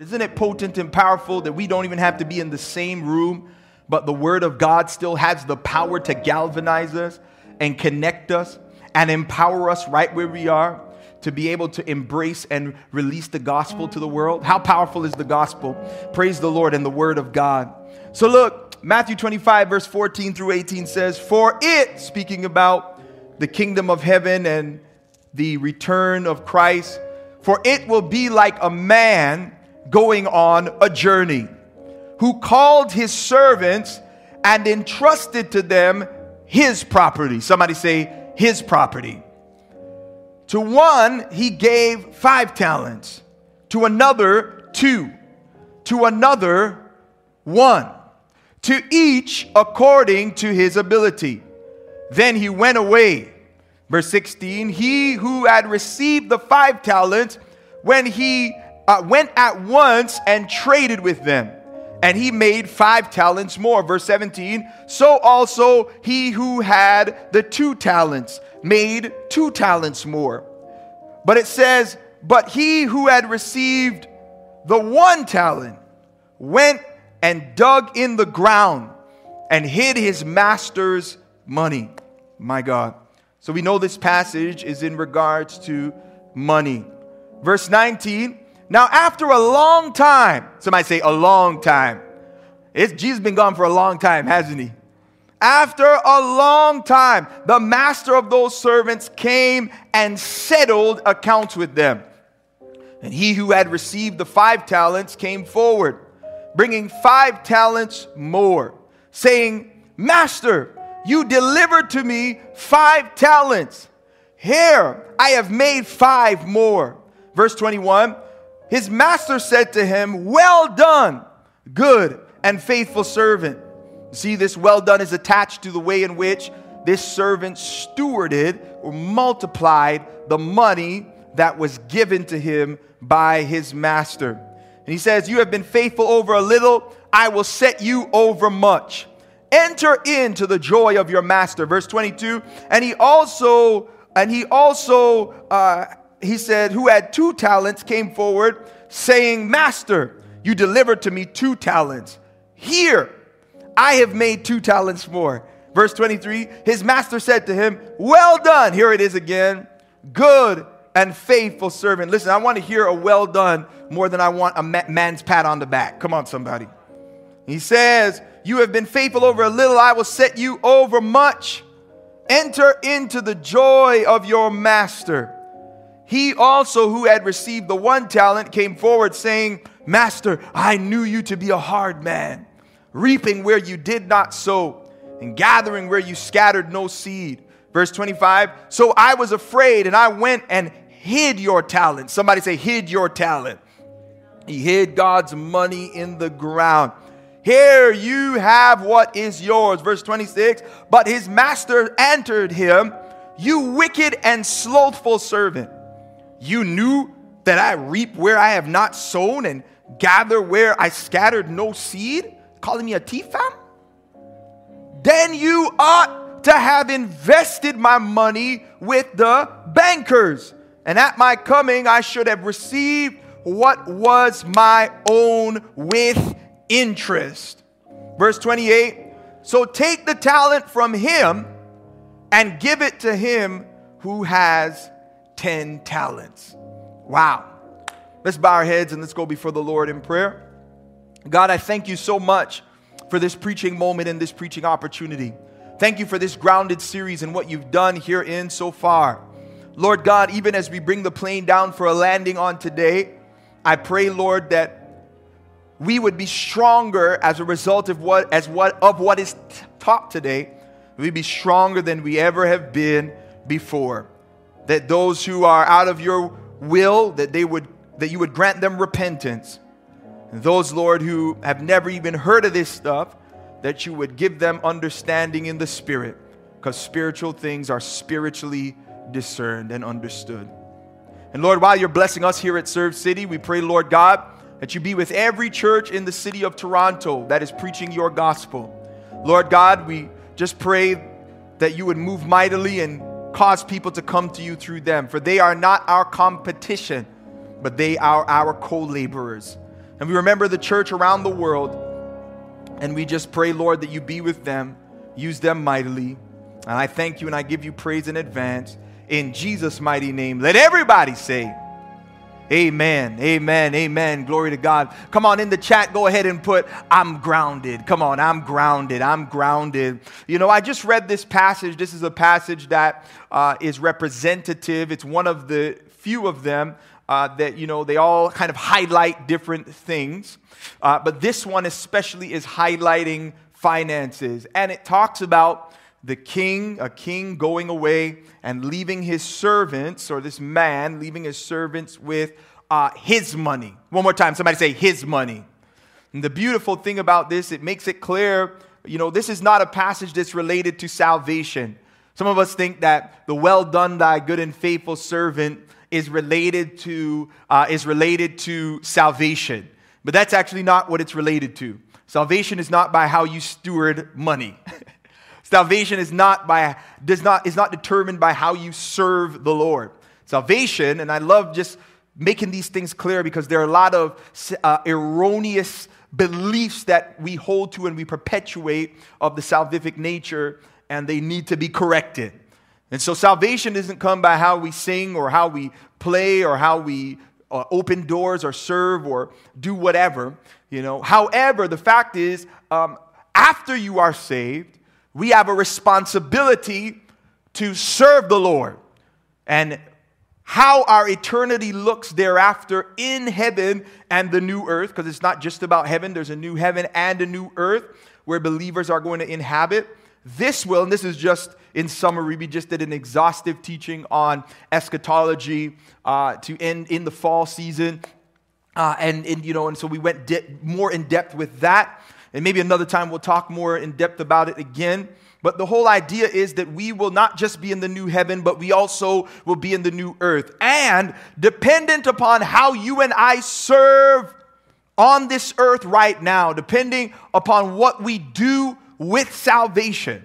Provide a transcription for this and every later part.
Isn't it potent and powerful that we don't even have to be in the same room, but the Word of God still has the power to galvanize us and connect us and empower us right where we are to be able to embrace and release the gospel to the world? How powerful is the gospel? Praise the Lord and the Word of God. So, look, Matthew 25, verse 14 through 18 says, For it, speaking about the kingdom of heaven and the return of Christ, for it will be like a man going on a journey, who called his servants and entrusted to them his property. Somebody say, his property. To one, he gave five talents, to another, two, to another, one, to each according to his ability. Then he went away. Verse 16, he who had received the five talents, when he uh, went at once and traded with them. And he made five talents more. Verse 17. So also he who had the two talents made two talents more. But it says, But he who had received the one talent went and dug in the ground and hid his master's money. My God. So we know this passage is in regards to money. Verse 19 now, after a long time, somebody say a long time. It's, Jesus been gone for a long time, hasn't he? After a long time, the master of those servants came and settled accounts with them. And he who had received the five talents came forward, bringing five talents more, saying, Master, you delivered to me five talents. Here, I have made five more. Verse 21 his master said to him, Well done, good and faithful servant. See, this well done is attached to the way in which this servant stewarded or multiplied the money that was given to him by his master. And he says, You have been faithful over a little, I will set you over much. Enter into the joy of your master. Verse 22. And he also, and he also, uh, he said, who had two talents, came forward, saying, Master, you delivered to me two talents. Here, I have made two talents more. Verse 23 His master said to him, Well done. Here it is again. Good and faithful servant. Listen, I want to hear a well done more than I want a man's pat on the back. Come on, somebody. He says, You have been faithful over a little, I will set you over much. Enter into the joy of your master. He also, who had received the one talent, came forward saying, Master, I knew you to be a hard man, reaping where you did not sow, and gathering where you scattered no seed. Verse 25, so I was afraid, and I went and hid your talent. Somebody say, hid your talent. He hid God's money in the ground. Here you have what is yours. Verse 26, but his master answered him, You wicked and slothful servant. You knew that I reap where I have not sown and gather where I scattered no seed, calling me a fam? Then you ought to have invested my money with the bankers, and at my coming I should have received what was my own with interest. Verse 28 So take the talent from him and give it to him who has 10 talents. Wow. Let's bow our heads and let's go before the Lord in prayer. God, I thank you so much for this preaching moment and this preaching opportunity. Thank you for this grounded series and what you've done herein so far. Lord God, even as we bring the plane down for a landing on today, I pray, Lord, that we would be stronger as a result of what as what of what is taught today. We'd be stronger than we ever have been before that those who are out of your will that they would that you would grant them repentance. And those lord who have never even heard of this stuff that you would give them understanding in the spirit because spiritual things are spiritually discerned and understood. And lord while you're blessing us here at serve city we pray lord god that you be with every church in the city of toronto that is preaching your gospel. Lord god we just pray that you would move mightily and cause people to come to you through them. For they are not our competition, but they are our co laborers. And we remember the church around the world. And we just pray, Lord, that you be with them, use them mightily. And I thank you and I give you praise in advance. In Jesus' mighty name, let everybody say, Amen. Amen. Amen. Glory to God. Come on in the chat. Go ahead and put, I'm grounded. Come on. I'm grounded. I'm grounded. You know, I just read this passage. This is a passage that uh, is representative. It's one of the few of them uh, that, you know, they all kind of highlight different things. Uh, but this one especially is highlighting finances. And it talks about the king, a king going away and leaving his servants, or this man leaving his servants with uh, his money. One more time, somebody say his money. And the beautiful thing about this, it makes it clear, you know, this is not a passage that's related to salvation. Some of us think that the well done, thy good and faithful servant is related to, uh, is related to salvation. But that's actually not what it's related to. Salvation is not by how you steward money. Salvation is not by does not is not determined by how you serve the Lord. Salvation, and I love just making these things clear because there are a lot of uh, erroneous beliefs that we hold to and we perpetuate of the salvific nature, and they need to be corrected. And so salvation doesn't come by how we sing or how we play or how we uh, open doors or serve or do whatever, you know. However, the fact is, um, after you are saved, we have a responsibility to serve the Lord. And how our eternity looks thereafter in heaven and the new earth, because it's not just about heaven, there's a new heaven and a new earth where believers are going to inhabit. This will, and this is just in summary, we just did an exhaustive teaching on eschatology uh, to end in the fall season. Uh, and, and, you know, and so we went de- more in depth with that. And maybe another time we'll talk more in depth about it again. But the whole idea is that we will not just be in the new heaven, but we also will be in the new earth. And dependent upon how you and I serve on this earth right now, depending upon what we do with salvation,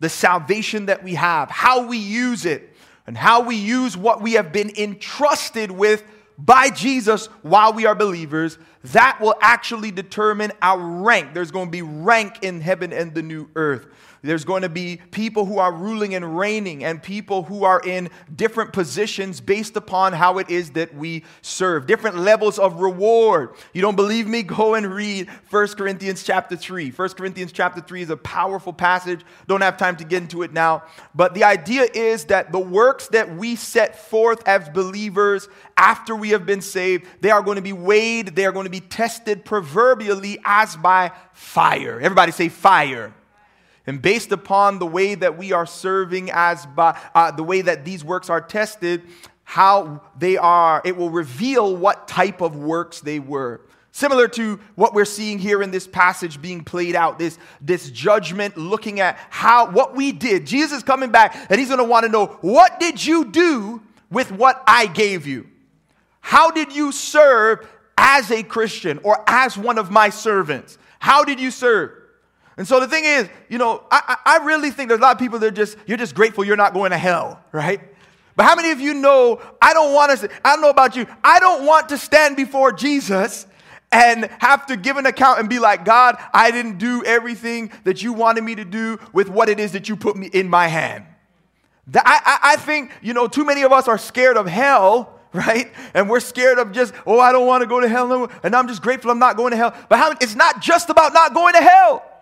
the salvation that we have, how we use it, and how we use what we have been entrusted with by Jesus while we are believers, that will actually determine our rank. There's going to be rank in heaven and the new earth. There's going to be people who are ruling and reigning, and people who are in different positions based upon how it is that we serve, different levels of reward. You don't believe me? Go and read 1 Corinthians chapter 3. 1 Corinthians chapter 3 is a powerful passage. Don't have time to get into it now. But the idea is that the works that we set forth as believers after we have been saved, they are going to be weighed, they are going to be tested proverbially as by fire. Everybody say fire. And based upon the way that we are serving as by uh, the way that these works are tested, how they are, it will reveal what type of works they were. Similar to what we're seeing here in this passage being played out, this, this judgment looking at how what we did. Jesus coming back and he's gonna want to know what did you do with what I gave you? How did you serve as a Christian or as one of my servants? How did you serve? And so the thing is, you know, I, I really think there's a lot of people that are just, you're just grateful you're not going to hell, right? But how many of you know, I don't want to, I don't know about you, I don't want to stand before Jesus and have to give an account and be like, God, I didn't do everything that you wanted me to do with what it is that you put me in my hand. I, I, I think, you know, too many of us are scared of hell right? And we're scared of just, oh, I don't want to go to hell, and I'm just grateful I'm not going to hell. But how, it's not just about not going to hell.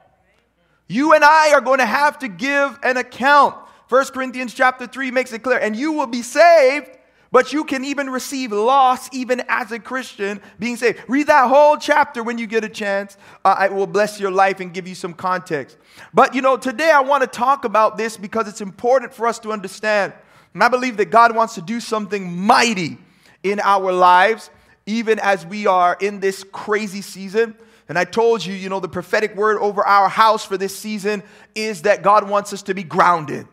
You and I are going to have to give an account. 1 Corinthians chapter 3 makes it clear. And you will be saved, but you can even receive loss even as a Christian being saved. Read that whole chapter when you get a chance. Uh, it will bless your life and give you some context. But you know, today I want to talk about this because it's important for us to understand. And I believe that God wants to do something mighty in our lives, even as we are in this crazy season. And I told you, you know, the prophetic word over our house for this season is that God wants us to be grounded.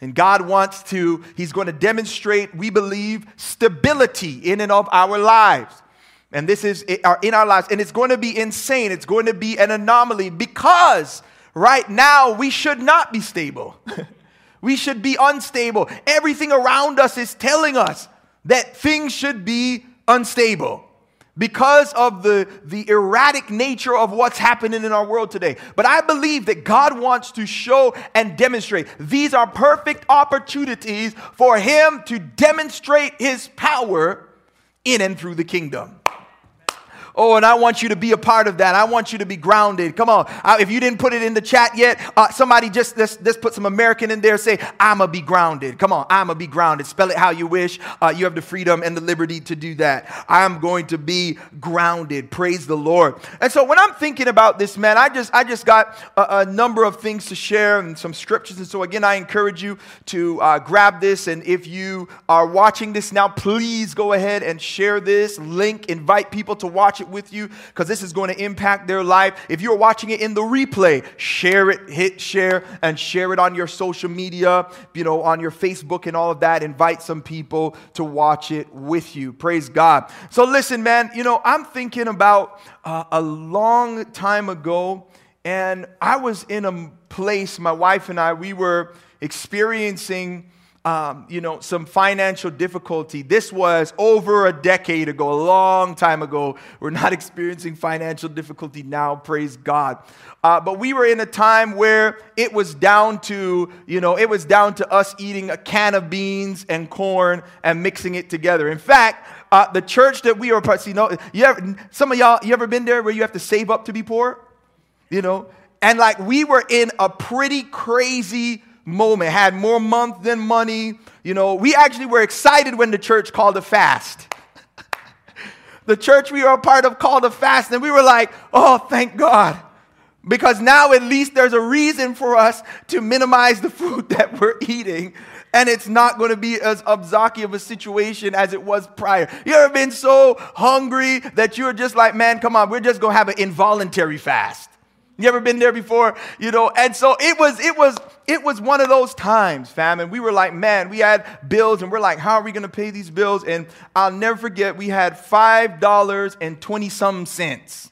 And God wants to, He's going to demonstrate, we believe, stability in and of our lives. And this is in our lives. And it's going to be insane. It's going to be an anomaly because right now we should not be stable. we should be unstable. Everything around us is telling us that things should be unstable. Because of the, the erratic nature of what's happening in our world today. But I believe that God wants to show and demonstrate these are perfect opportunities for Him to demonstrate His power in and through the kingdom. Oh, and I want you to be a part of that. I want you to be grounded. Come on. If you didn't put it in the chat yet, uh, somebody just, just put some American in there. Say, I'm going to be grounded. Come on. I'm going to be grounded. Spell it how you wish. Uh, you have the freedom and the liberty to do that. I'm going to be grounded. Praise the Lord. And so when I'm thinking about this, man, I just, I just got a, a number of things to share and some scriptures. And so again, I encourage you to uh, grab this. And if you are watching this now, please go ahead and share this link. Invite people to watch it with you because this is going to impact their life. If you're watching it in the replay, share it, hit share, and share it on your social media, you know, on your Facebook and all of that. Invite some people to watch it with you. Praise God. So, listen, man, you know, I'm thinking about uh, a long time ago, and I was in a place, my wife and I, we were experiencing um, you know, some financial difficulty. This was over a decade ago, a long time ago. We're not experiencing financial difficulty now, praise God. Uh, but we were in a time where it was down to, you know, it was down to us eating a can of beans and corn and mixing it together. In fact, uh, the church that we are part, you know, you ever, some of y'all, you ever been there where you have to save up to be poor? You know, and like we were in a pretty crazy moment, had more month than money. You know, we actually were excited when the church called a fast. the church we were a part of called a fast, and we were like, oh, thank God. Because now at least there's a reason for us to minimize the food that we're eating. And it's not going to be as obzaki of a situation as it was prior. You ever been so hungry that you're just like, man, come on, we're just going to have an involuntary fast. You ever been there before? You know, and so it was, it was, it was one of those times, fam. And we were like, man, we had bills, and we're like, how are we gonna pay these bills? And I'll never forget, we had five dollars and twenty some cents.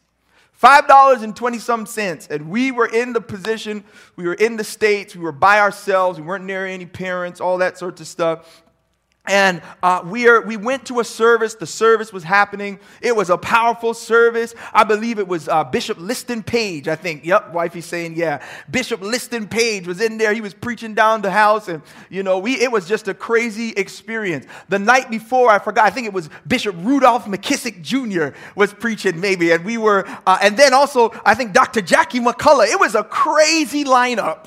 Five dollars and twenty some cents. And we were in the position, we were in the States, we were by ourselves, we weren't near any parents, all that sorts of stuff. And uh, we, are, we went to a service. The service was happening. It was a powerful service. I believe it was uh, Bishop Liston Page, I think. Yep, wifey's saying, yeah. Bishop Liston Page was in there. He was preaching down the house. And, you know, we, it was just a crazy experience. The night before, I forgot, I think it was Bishop Rudolph McKissick Jr. was preaching, maybe. And we were, uh, and then also, I think Dr. Jackie McCullough. It was a crazy lineup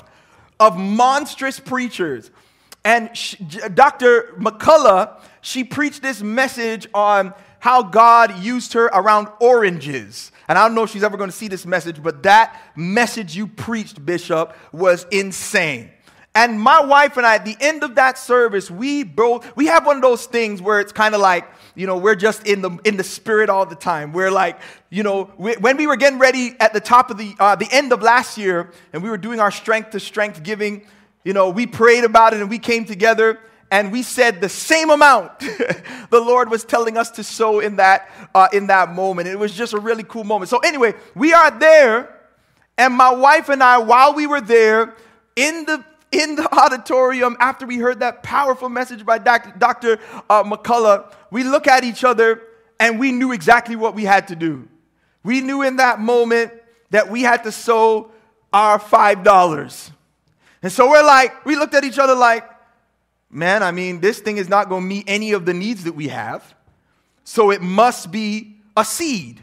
of monstrous preachers. And she, Dr. McCullough, she preached this message on how God used her around oranges. And I don't know if she's ever going to see this message, but that message you preached, Bishop, was insane. And my wife and I, at the end of that service, we both we have one of those things where it's kind of like, you know, we're just in the in the spirit all the time. We're like, you know, we, when we were getting ready at the top of the uh, the end of last year, and we were doing our strength to strength giving you know, we prayed about it and we came together and we said the same amount the Lord was telling us to sow in that, uh, in that moment. It was just a really cool moment. So, anyway, we are there, and my wife and I, while we were there in the in the auditorium after we heard that powerful message by Dr. Dr. Uh, McCullough, we look at each other and we knew exactly what we had to do. We knew in that moment that we had to sow our $5. And so we're like, we looked at each other like, man, I mean, this thing is not going to meet any of the needs that we have. So it must be a seed.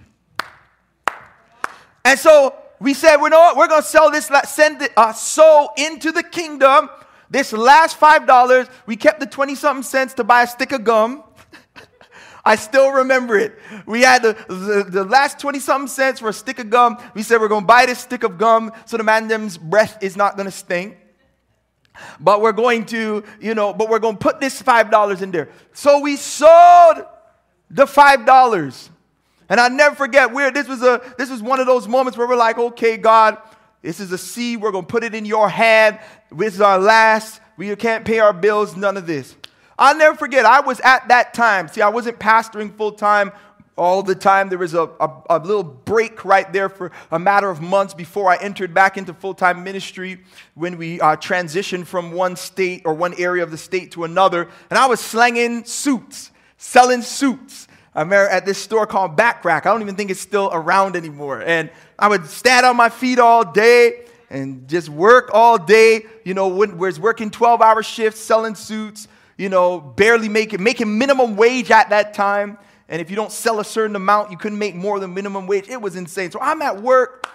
And so we said, we know what? We're going to sell this, send it, uh, sow into the kingdom. This last $5, we kept the 20 something cents to buy a stick of gum. I still remember it. We had the, the, the last 20 something cents for a stick of gum. We said, we're going to buy this stick of gum so the man's breath is not going to stink. But we're going to, you know, but we're going to put this $5 in there. So we sold the $5. And I never forget where this was a this was one of those moments where we're like, okay, God, this is a seed. We're gonna put it in your hand. This is our last. We can't pay our bills, none of this. I'll never forget, I was at that time. See, I wasn't pastoring full time all the time. There was a, a, a, little break right there for a matter of months before I entered back into full time ministry when we uh, transitioned from one state or one area of the state to another. And I was slanging suits, selling suits. At this store called Bachrach. I don't even think it's still around anymore. And I would stand on my feet all day and just work all day. You know, when, was working 12 hour shifts, selling suits, you know, barely making, making minimum wage at that time. And if you don't sell a certain amount, you couldn't make more than minimum wage. It was insane. So I'm at work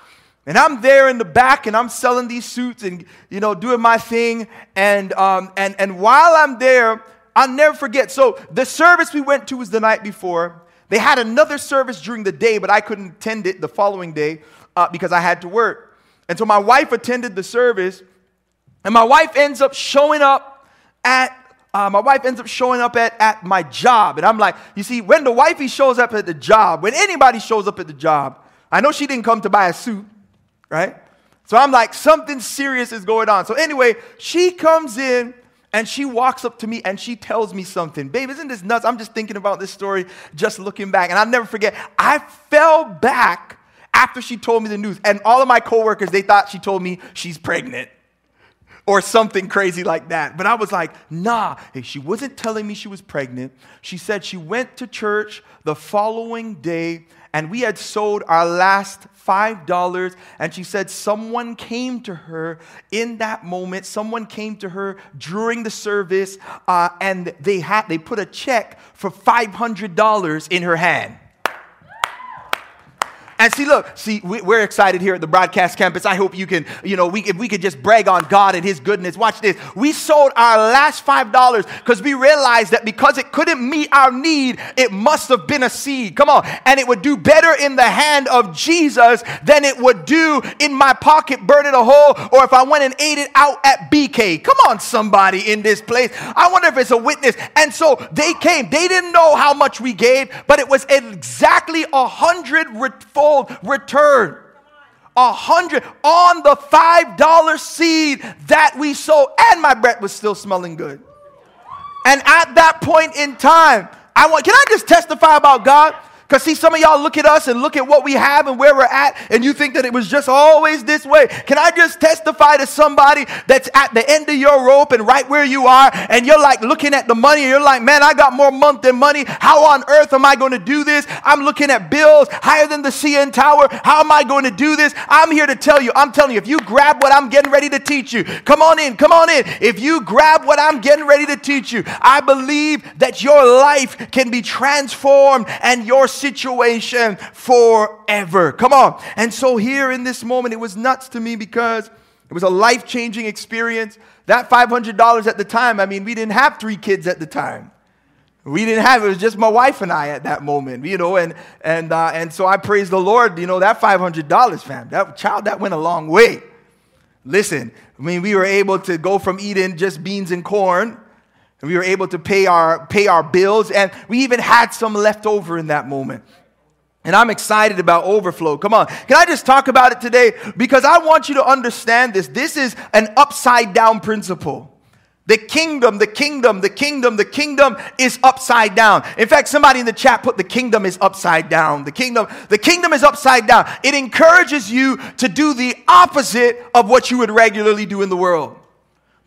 and I'm there in the back and I'm selling these suits and, you know, doing my thing. And, um, and, and while I'm there, I'll never forget. So the service we went to was the night before. They had another service during the day, but I couldn't attend it the following day uh, because I had to work. And so my wife attended the service, and my wife ends up showing up at uh, my wife ends up showing up at, at my job. And I'm like, you see, when the wifey shows up at the job, when anybody shows up at the job, I know she didn't come to buy a suit, right? So I'm like, something serious is going on. So anyway, she comes in and she walks up to me and she tells me something. Babe, isn't this nuts? I'm just thinking about this story, just looking back. And I'll never forget, I fell back after she told me the news. And all of my coworkers, they thought she told me she's pregnant or something crazy like that. But I was like, nah, she wasn't telling me she was pregnant. She said she went to church the following day and we had sold our last $5. And she said, Someone came to her in that moment. Someone came to her during the service uh, and they, had, they put a check for $500 in her hand. And see, look, see, we're excited here at the broadcast campus. I hope you can, you know, we, if we could just brag on God and His goodness. Watch this. We sold our last $5 because we realized that because it couldn't meet our need, it must have been a seed. Come on. And it would do better in the hand of Jesus than it would do in my pocket, burning a hole, or if I went and ate it out at BK. Come on, somebody in this place. I wonder if it's a witness. And so they came. They didn't know how much we gave, but it was exactly a hundred fold return. A hundred on the five dollar seed that we sowed, and my breath was still smelling good. And at that point in time, I want, can I just testify about God? Because, see, some of y'all look at us and look at what we have and where we're at, and you think that it was just always this way. Can I just testify to somebody that's at the end of your rope and right where you are, and you're like looking at the money, and you're like, man, I got more month than money. How on earth am I going to do this? I'm looking at bills higher than the CN Tower. How am I going to do this? I'm here to tell you, I'm telling you, if you grab what I'm getting ready to teach you, come on in, come on in. If you grab what I'm getting ready to teach you, I believe that your life can be transformed and your situation forever. Come on. And so, here in this moment, it was nuts to me because it was a life changing experience. That $500 at the time, I mean, we didn't have three kids at the time. We didn't have it was just my wife and I at that moment, you know, and and uh, and so I praise the Lord, you know, that five hundred dollars, fam, that child that went a long way. Listen, I mean, we were able to go from eating just beans and corn and we were able to pay our, pay our bills, and we even had some left over in that moment. And I'm excited about overflow. Come on. Can I just talk about it today? Because I want you to understand this. This is an upside down principle. The kingdom, the kingdom, the kingdom, the kingdom is upside down. In fact, somebody in the chat put the kingdom is upside down. The kingdom, the kingdom is upside down. It encourages you to do the opposite of what you would regularly do in the world.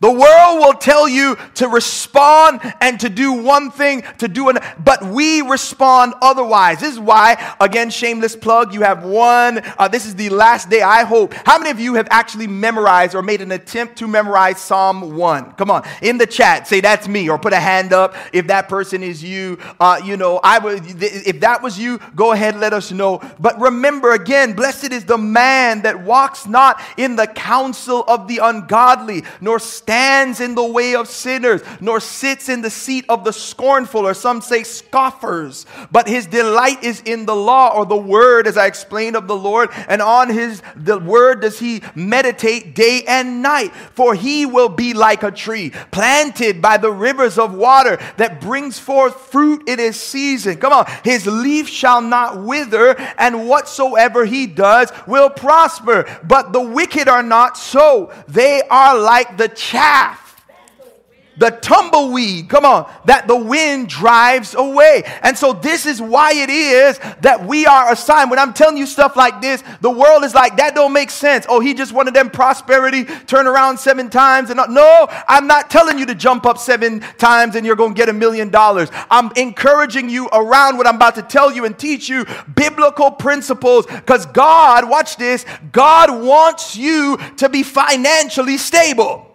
The world will tell you to respond and to do one thing, to do an, but we respond otherwise. This is why, again, shameless plug, you have one, uh, this is the last day, I hope. How many of you have actually memorized or made an attempt to memorize Psalm 1? Come on, in the chat, say that's me, or put a hand up if that person is you. Uh, you know, I would, if that was you, go ahead, let us know. But remember again, blessed is the man that walks not in the counsel of the ungodly, nor in the way of sinners, nor sits in the seat of the scornful, or some say scoffers. But his delight is in the law or the word, as I explained of the Lord, and on his the word does he meditate day and night. For he will be like a tree planted by the rivers of water that brings forth fruit in his season. Come on, his leaf shall not wither, and whatsoever he does will prosper. But the wicked are not so, they are like the chaff the tumbleweed, come on, that the wind drives away. And so this is why it is that we are assigned. When I'm telling you stuff like this, the world is like, that don't make sense. Oh, he just wanted them prosperity, turn around seven times. And no, I'm not telling you to jump up seven times and you're going to get a million dollars. I'm encouraging you around what I'm about to tell you and teach you biblical principles because God, watch this, God wants you to be financially stable.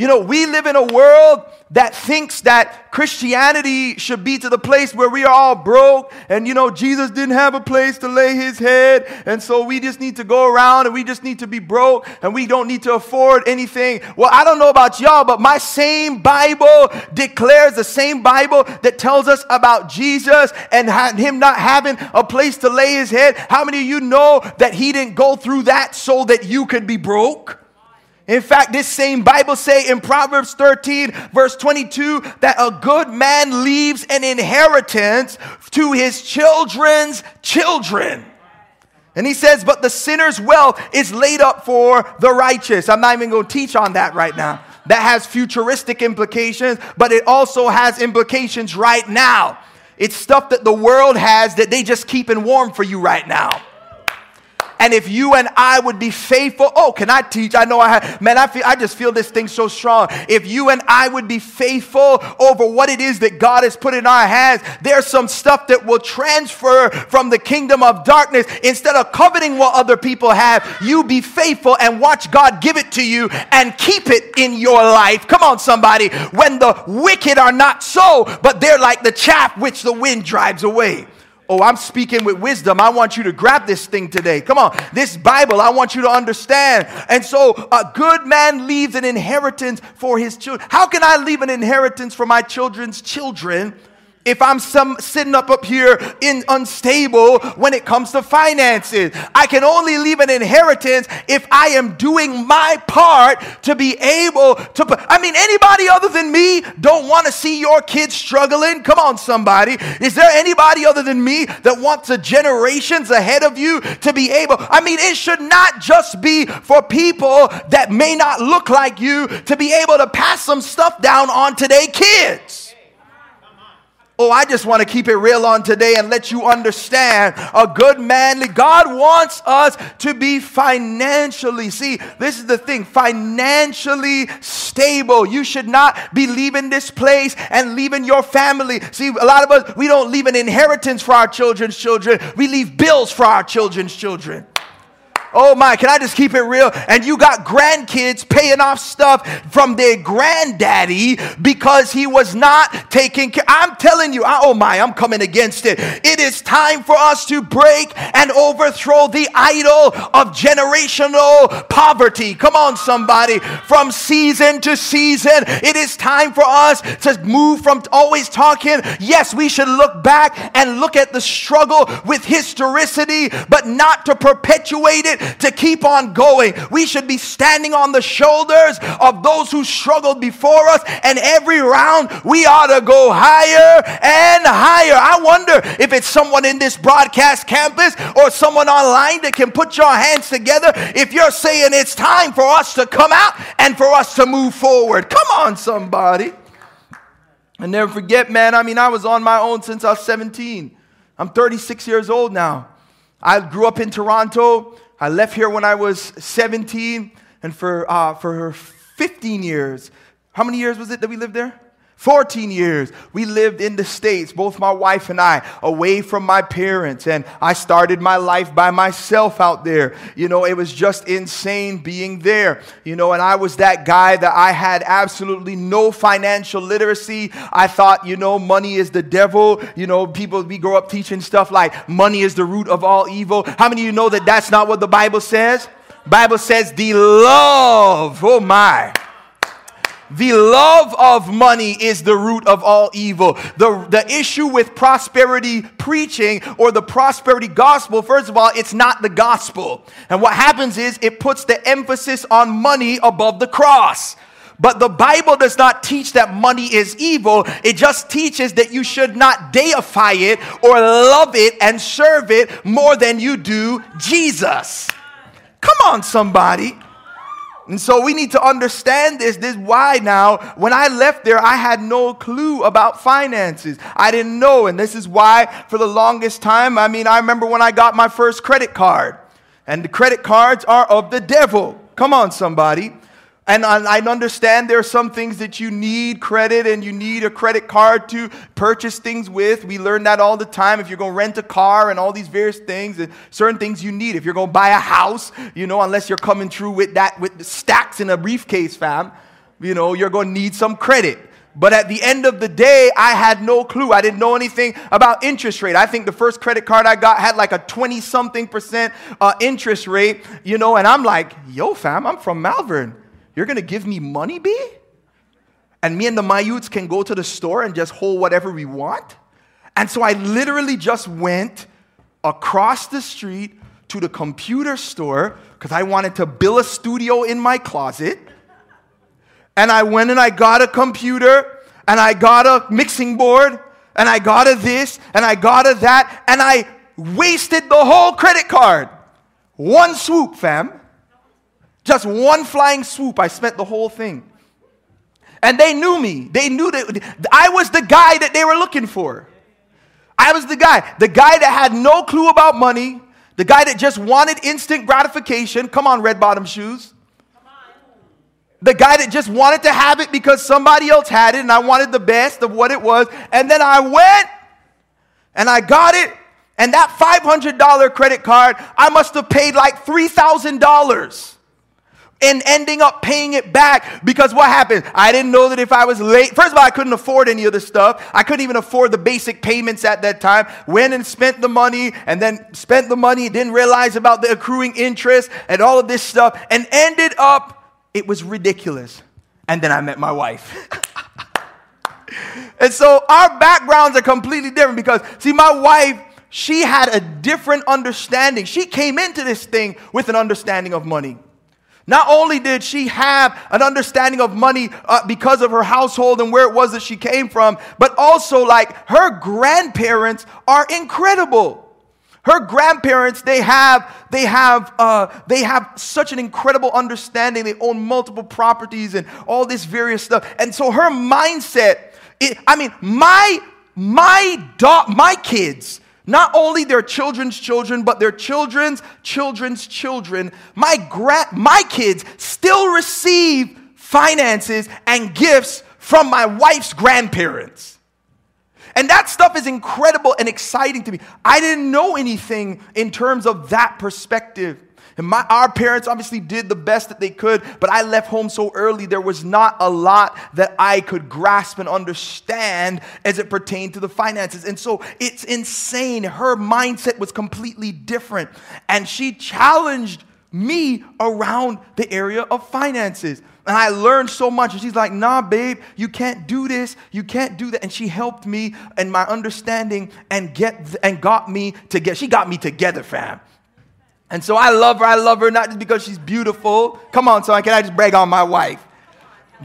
You know, we live in a world that thinks that Christianity should be to the place where we are all broke and, you know, Jesus didn't have a place to lay his head. And so we just need to go around and we just need to be broke and we don't need to afford anything. Well, I don't know about y'all, but my same Bible declares the same Bible that tells us about Jesus and him not having a place to lay his head. How many of you know that he didn't go through that so that you could be broke? In fact, this same Bible say in Proverbs 13 verse 22 that a good man leaves an inheritance to his children's children. And he says, but the sinner's wealth is laid up for the righteous. I'm not even going to teach on that right now. That has futuristic implications, but it also has implications right now. It's stuff that the world has that they just keep keeping warm for you right now. And if you and I would be faithful, oh, can I teach? I know I have, man, I feel, I just feel this thing so strong. If you and I would be faithful over what it is that God has put in our hands, there's some stuff that will transfer from the kingdom of darkness. Instead of coveting what other people have, you be faithful and watch God give it to you and keep it in your life. Come on, somebody. When the wicked are not so, but they're like the chaff which the wind drives away. Oh, I'm speaking with wisdom. I want you to grab this thing today. Come on. This Bible, I want you to understand. And so, a good man leaves an inheritance for his children. How can I leave an inheritance for my children's children? If I'm some sitting up up here in unstable when it comes to finances. I can only leave an inheritance if I am doing my part to be able to I mean anybody other than me don't want to see your kids struggling? Come on somebody. Is there anybody other than me that wants the generations ahead of you to be able I mean it should not just be for people that may not look like you to be able to pass some stuff down on today kids. Oh, I just want to keep it real on today and let you understand a good manly God wants us to be financially. See, this is the thing financially stable. You should not be leaving this place and leaving your family. See, a lot of us, we don't leave an inheritance for our children's children, we leave bills for our children's children. Oh my, can I just keep it real? And you got grandkids paying off stuff from their granddaddy because he was not taking care. I'm telling you, I, oh my, I'm coming against it. It is time for us to break and overthrow the idol of generational poverty. Come on, somebody. From season to season, it is time for us to move from always talking. Yes, we should look back and look at the struggle with historicity, but not to perpetuate it to keep on going. We should be standing on the shoulders of those who struggled before us, and every round we ought to go higher and higher. I wonder if it's someone in this broadcast campus or someone online that can put your hands together if you're saying it's time for us to come out and for us to move forward. Come on, somebody. I never forget, man, I mean, I was on my own since I was 17. I'm 36 years old now. I grew up in Toronto. I left here when I was 17, and for, uh, for 15 years, how many years was it that we lived there? 14 years we lived in the States, both my wife and I, away from my parents. And I started my life by myself out there. You know, it was just insane being there. You know, and I was that guy that I had absolutely no financial literacy. I thought, you know, money is the devil. You know, people, we grow up teaching stuff like money is the root of all evil. How many of you know that that's not what the Bible says? Bible says the love, oh my the love of money is the root of all evil. The, the issue with prosperity preaching or the prosperity gospel, first of all, it's not the gospel. And what happens is it puts the emphasis on money above the cross. But the Bible does not teach that money is evil. It just teaches that you should not deify it or love it and serve it more than you do Jesus. Come on, somebody. And so we need to understand this. This why now, when I left there, I had no clue about finances. I didn't know. And this is why, for the longest time, I mean, I remember when I got my first credit card, and the credit cards are of the devil. Come on, somebody. And I understand there are some things that you need credit and you need a credit card to purchase things with. We learn that all the time. If you're going to rent a car and all these various things and certain things you need. If you're going to buy a house, you know, unless you're coming through with that, with the stacks in a briefcase, fam, you know, you're going to need some credit. But at the end of the day, I had no clue. I didn't know anything about interest rate. I think the first credit card I got had like a 20 something percent uh, interest rate, you know, and I'm like, yo, fam, I'm from Malvern. You're going to give me money, B? And me and the Mayutes can go to the store and just hold whatever we want? And so I literally just went across the street to the computer store because I wanted to build a studio in my closet. And I went and I got a computer and I got a mixing board and I got a this and I got a that and I wasted the whole credit card. One swoop, fam. Just one flying swoop, I spent the whole thing. And they knew me. They knew that I was the guy that they were looking for. I was the guy, the guy that had no clue about money, the guy that just wanted instant gratification. Come on, red bottom shoes. The guy that just wanted to have it because somebody else had it and I wanted the best of what it was. And then I went and I got it. And that $500 credit card, I must have paid like $3,000 and ending up paying it back because what happened? I didn't know that if I was late, first of all, I couldn't afford any of the stuff. I couldn't even afford the basic payments at that time. Went and spent the money and then spent the money, didn't realize about the accruing interest and all of this stuff, and ended up, it was ridiculous. And then I met my wife. and so our backgrounds are completely different because, see, my wife, she had a different understanding. She came into this thing with an understanding of money. Not only did she have an understanding of money uh, because of her household and where it was that she came from, but also like her grandparents are incredible. Her grandparents, they have, they have, uh, they have such an incredible understanding. They own multiple properties and all this various stuff. And so her mindset, it, I mean, my, my, do- my kids, not only their children's children, but their children's children's children. My, gra- my kids still receive finances and gifts from my wife's grandparents. And that stuff is incredible and exciting to me. I didn't know anything in terms of that perspective. And my, our parents obviously did the best that they could, but I left home so early, there was not a lot that I could grasp and understand as it pertained to the finances. And so it's insane. Her mindset was completely different. And she challenged me around the area of finances. And I learned so much. And she's like, nah, babe, you can't do this. You can't do that. And she helped me and my understanding and get and got me to get, she got me together, fam. And so I love her. I love her not just because she's beautiful. Come on, son, can I just brag on my wife?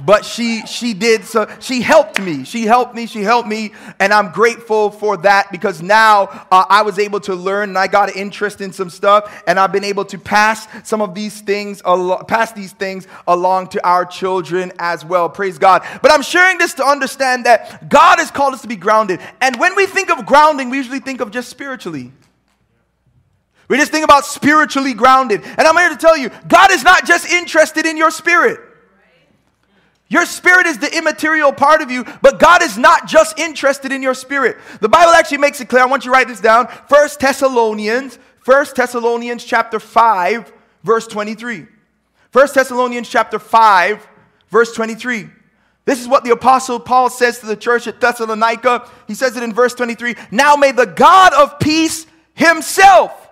But she she did so she helped me. She helped me. She helped me, and I'm grateful for that because now uh, I was able to learn and I got an interest in some stuff, and I've been able to pass some of these things pass these things along to our children as well. Praise God. But I'm sharing this to understand that God has called us to be grounded, and when we think of grounding, we usually think of just spiritually. We just think about spiritually grounded. And I'm here to tell you, God is not just interested in your spirit. Your spirit is the immaterial part of you, but God is not just interested in your spirit. The Bible actually makes it clear. I want you to write this down. First Thessalonians, First Thessalonians chapter 5, verse 23. First Thessalonians chapter 5, verse 23. This is what the apostle Paul says to the church at Thessalonica. He says it in verse 23. Now may the God of peace himself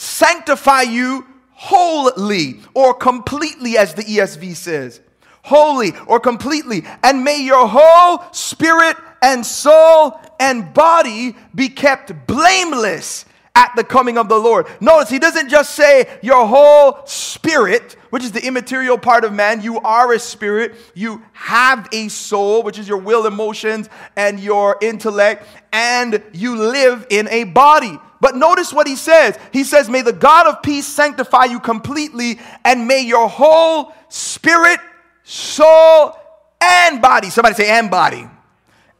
sanctify you wholly or completely, as the ESV says. Wholly or completely. And may your whole spirit and soul and body be kept blameless at the coming of the Lord. Notice he doesn't just say your whole spirit, which is the immaterial part of man. You are a spirit. You have a soul, which is your will, emotions, and your intellect, and you live in a body. But notice what he says. He says, May the God of peace sanctify you completely, and may your whole spirit, soul, and body, somebody say, and body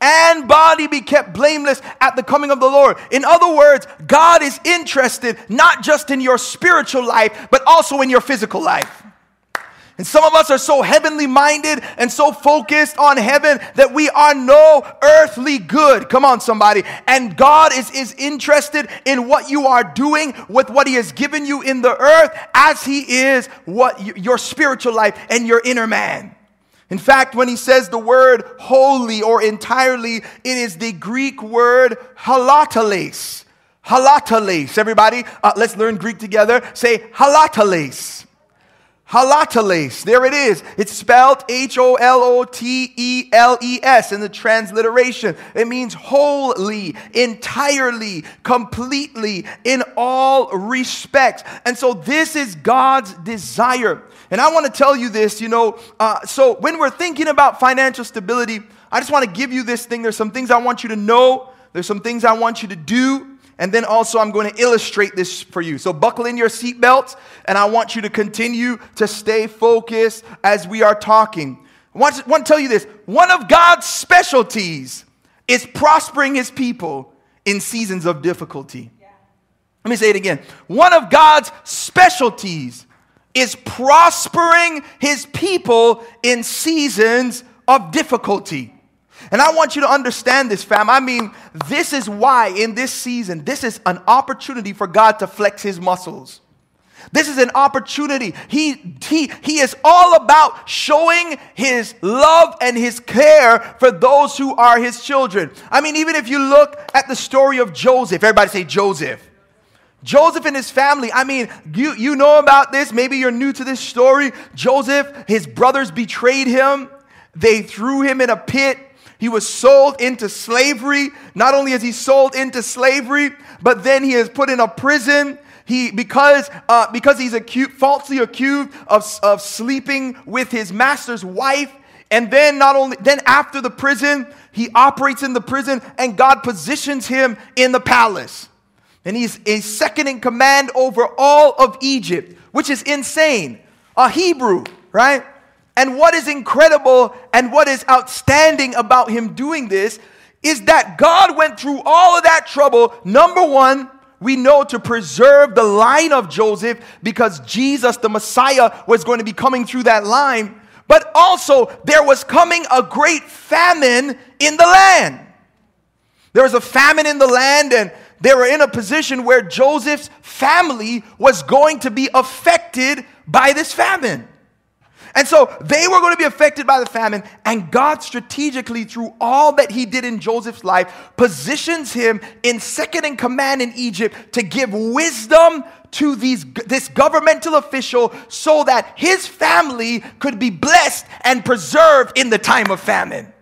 and body be kept blameless at the coming of the Lord. In other words, God is interested not just in your spiritual life, but also in your physical life. And some of us are so heavenly minded and so focused on heaven that we are no earthly good. Come on, somebody. And God is, is interested in what you are doing with what He has given you in the earth as He is what you, your spiritual life and your inner man. In fact, when he says the word wholly or entirely, it is the Greek word holoteles. Holoteles. Everybody, uh, let's learn Greek together. Say holoteles. Holoteles. There it is. It's spelled H O L O T E L E S in the transliteration. It means wholly, entirely, completely, in all respects. And so this is God's desire. And I want to tell you this, you know, uh, so when we're thinking about financial stability, I just want to give you this thing. There's some things I want you to know, there's some things I want you to do. And then also, I'm going to illustrate this for you. So, buckle in your seatbelts, and I want you to continue to stay focused as we are talking. I want to, want to tell you this one of God's specialties is prospering his people in seasons of difficulty. Yeah. Let me say it again. One of God's specialties is prospering his people in seasons of difficulty. And I want you to understand this, fam. I mean, this is why in this season, this is an opportunity for God to flex his muscles. This is an opportunity. He, he, he is all about showing his love and his care for those who are his children. I mean, even if you look at the story of Joseph, everybody say Joseph. Joseph and his family, I mean, you, you know about this. Maybe you're new to this story. Joseph, his brothers betrayed him, they threw him in a pit. He was sold into slavery. Not only is he sold into slavery, but then he is put in a prison. He, because, uh, because he's accused, falsely accused of, of sleeping with his master's wife. And then not only, then after the prison, he operates in the prison and God positions him in the palace. And he's a second in command over all of Egypt, which is insane. A Hebrew, right? And what is incredible and what is outstanding about him doing this is that God went through all of that trouble. Number one, we know to preserve the line of Joseph because Jesus, the Messiah, was going to be coming through that line. But also, there was coming a great famine in the land. There was a famine in the land, and they were in a position where Joseph's family was going to be affected by this famine. And so they were going to be affected by the famine, and God strategically, through all that He did in Joseph's life, positions him in second in command in Egypt to give wisdom to these, this governmental official so that his family could be blessed and preserved in the time of famine.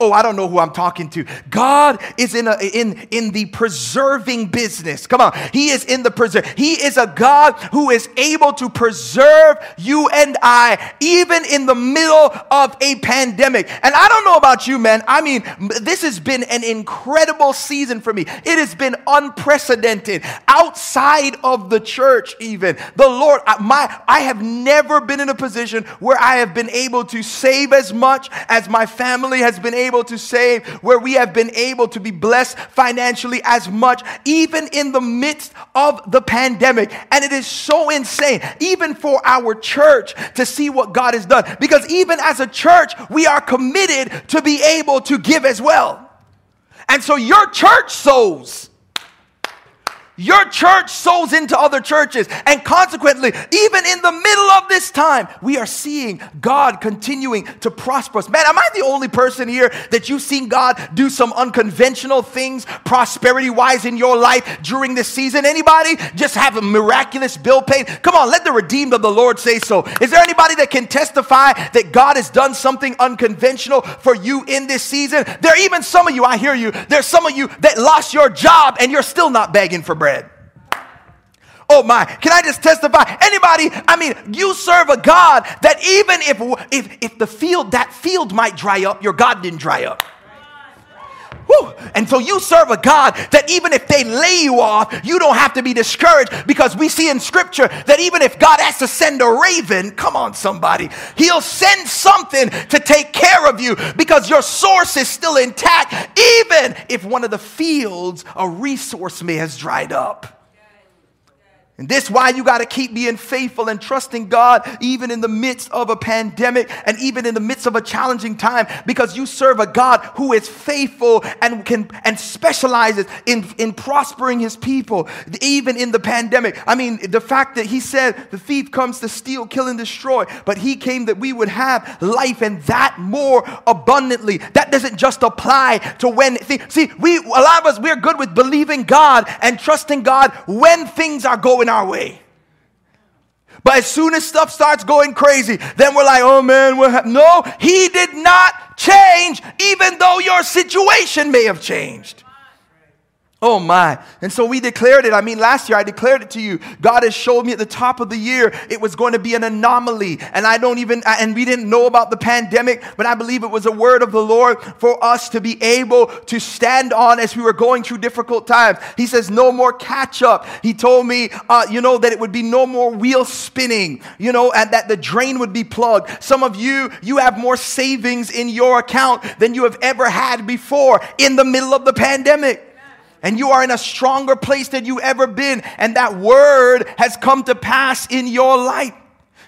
Oh, I don't know who I'm talking to. God is in, a, in, in the preserving business. Come on. He is in the preserve. He is a God who is able to preserve you and I, even in the middle of a pandemic. And I don't know about you, man. I mean, this has been an incredible season for me. It has been unprecedented outside of the church, even. The Lord, my, I have never been in a position where I have been able to save as much as my family has been able able to save, where we have been able to be blessed financially as much, even in the midst of the pandemic. And it is so insane, even for our church, to see what God has done. Because even as a church, we are committed to be able to give as well. And so your church sows your church sows into other churches. And consequently, even in the middle of this time, we are seeing God continuing to prosper us. Man, am I the only person here that you've seen God do some unconventional things prosperity wise in your life during this season? Anybody just have a miraculous bill paid? Come on, let the redeemed of the Lord say so. Is there anybody that can testify that God has done something unconventional for you in this season? There are even some of you, I hear you, there's some of you that lost your job and you're still not begging for bread bread. Oh my, can I just testify? Anybody, I mean, you serve a God that even if if if the field, that field might dry up, your God didn't dry up. Whew. And so you serve a God that even if they lay you off, you don't have to be discouraged because we see in scripture that even if God has to send a raven, come on, somebody, he'll send something to take care of you because your source is still intact, even if one of the fields, a resource may has dried up. And this why you got to keep being faithful and trusting God even in the midst of a pandemic and even in the midst of a challenging time because you serve a God who is faithful and can and specializes in, in prospering his people even in the pandemic. I mean, the fact that he said the thief comes to steal, kill and destroy, but he came that we would have life and that more abundantly. That doesn't just apply to when see, we a lot of us we're good with believing God and trusting God when things are going our way. But as soon as stuff starts going crazy, then we're like, oh man, what happened? No, he did not change, even though your situation may have changed. Oh my. And so we declared it. I mean, last year I declared it to you. God has showed me at the top of the year it was going to be an anomaly. And I don't even, and we didn't know about the pandemic, but I believe it was a word of the Lord for us to be able to stand on as we were going through difficult times. He says, no more catch up. He told me, uh, you know, that it would be no more wheel spinning, you know, and that the drain would be plugged. Some of you, you have more savings in your account than you have ever had before in the middle of the pandemic and you are in a stronger place than you ever been and that word has come to pass in your life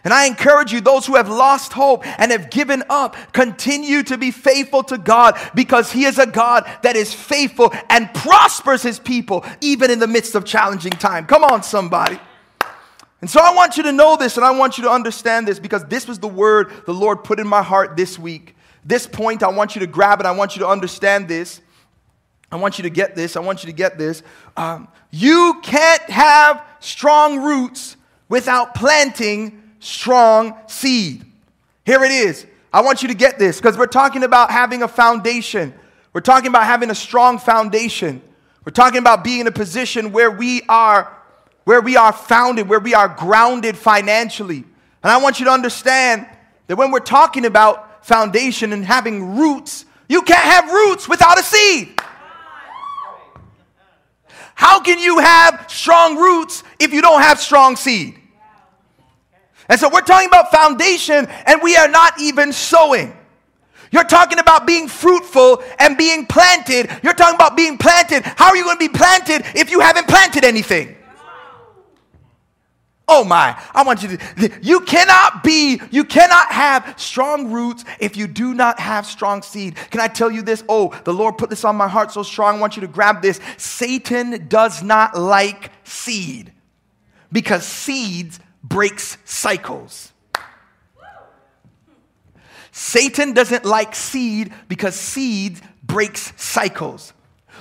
and I encourage you, those who have lost hope and have given up, continue to be faithful to God because He is a God that is faithful and prospers His people even in the midst of challenging time. Come on, somebody. And so I want you to know this and I want you to understand this because this was the word the Lord put in my heart this week. This point, I want you to grab it. I want you to understand this. I want you to get this. I want you to get this. Um, you can't have strong roots without planting strong seed. Here it is. I want you to get this because we're talking about having a foundation. We're talking about having a strong foundation. We're talking about being in a position where we are where we are founded, where we are grounded financially. And I want you to understand that when we're talking about foundation and having roots, you can't have roots without a seed. How can you have strong roots if you don't have strong seed? And so we're talking about foundation and we are not even sowing. You're talking about being fruitful and being planted. You're talking about being planted. How are you going to be planted if you haven't planted anything? Oh my, I want you to, you cannot be, you cannot have strong roots if you do not have strong seed. Can I tell you this? Oh, the Lord put this on my heart so strong. I want you to grab this. Satan does not like seed because seeds breaks cycles. Satan doesn't like seed because seed breaks cycles.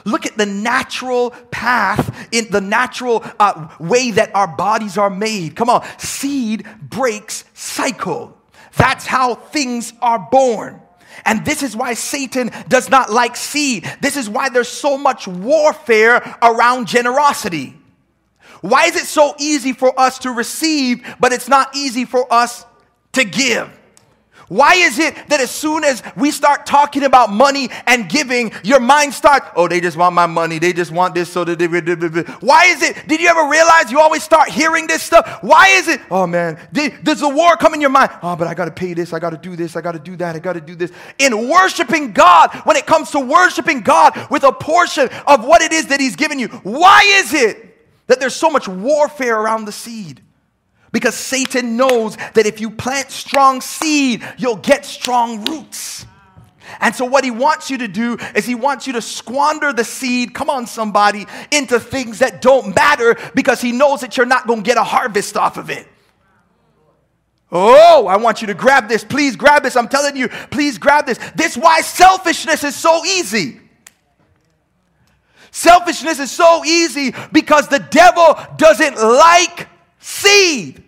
Look at the natural path, in the natural uh, way that our bodies are made. Come on, seed breaks cycle. That's how things are born. And this is why Satan does not like seed. This is why there's so much warfare around generosity. Why is it so easy for us to receive, but it's not easy for us to give? Why is it that as soon as we start talking about money and giving, your mind starts, oh, they just want my money. They just want this so that they. Why is it? Did you ever realize you always start hearing this stuff? Why is it? Oh, man, does the war come in your mind? Oh, but I got to pay this. I got to do this. I got to do that. I got to do this. In worshiping God, when it comes to worshiping God with a portion of what it is that He's given you, why is it that there's so much warfare around the seed? Because Satan knows that if you plant strong seed, you'll get strong roots. And so, what he wants you to do is he wants you to squander the seed, come on, somebody, into things that don't matter because he knows that you're not going to get a harvest off of it. Oh, I want you to grab this. Please grab this. I'm telling you, please grab this. This why selfishness is so easy. Selfishness is so easy because the devil doesn't like seed.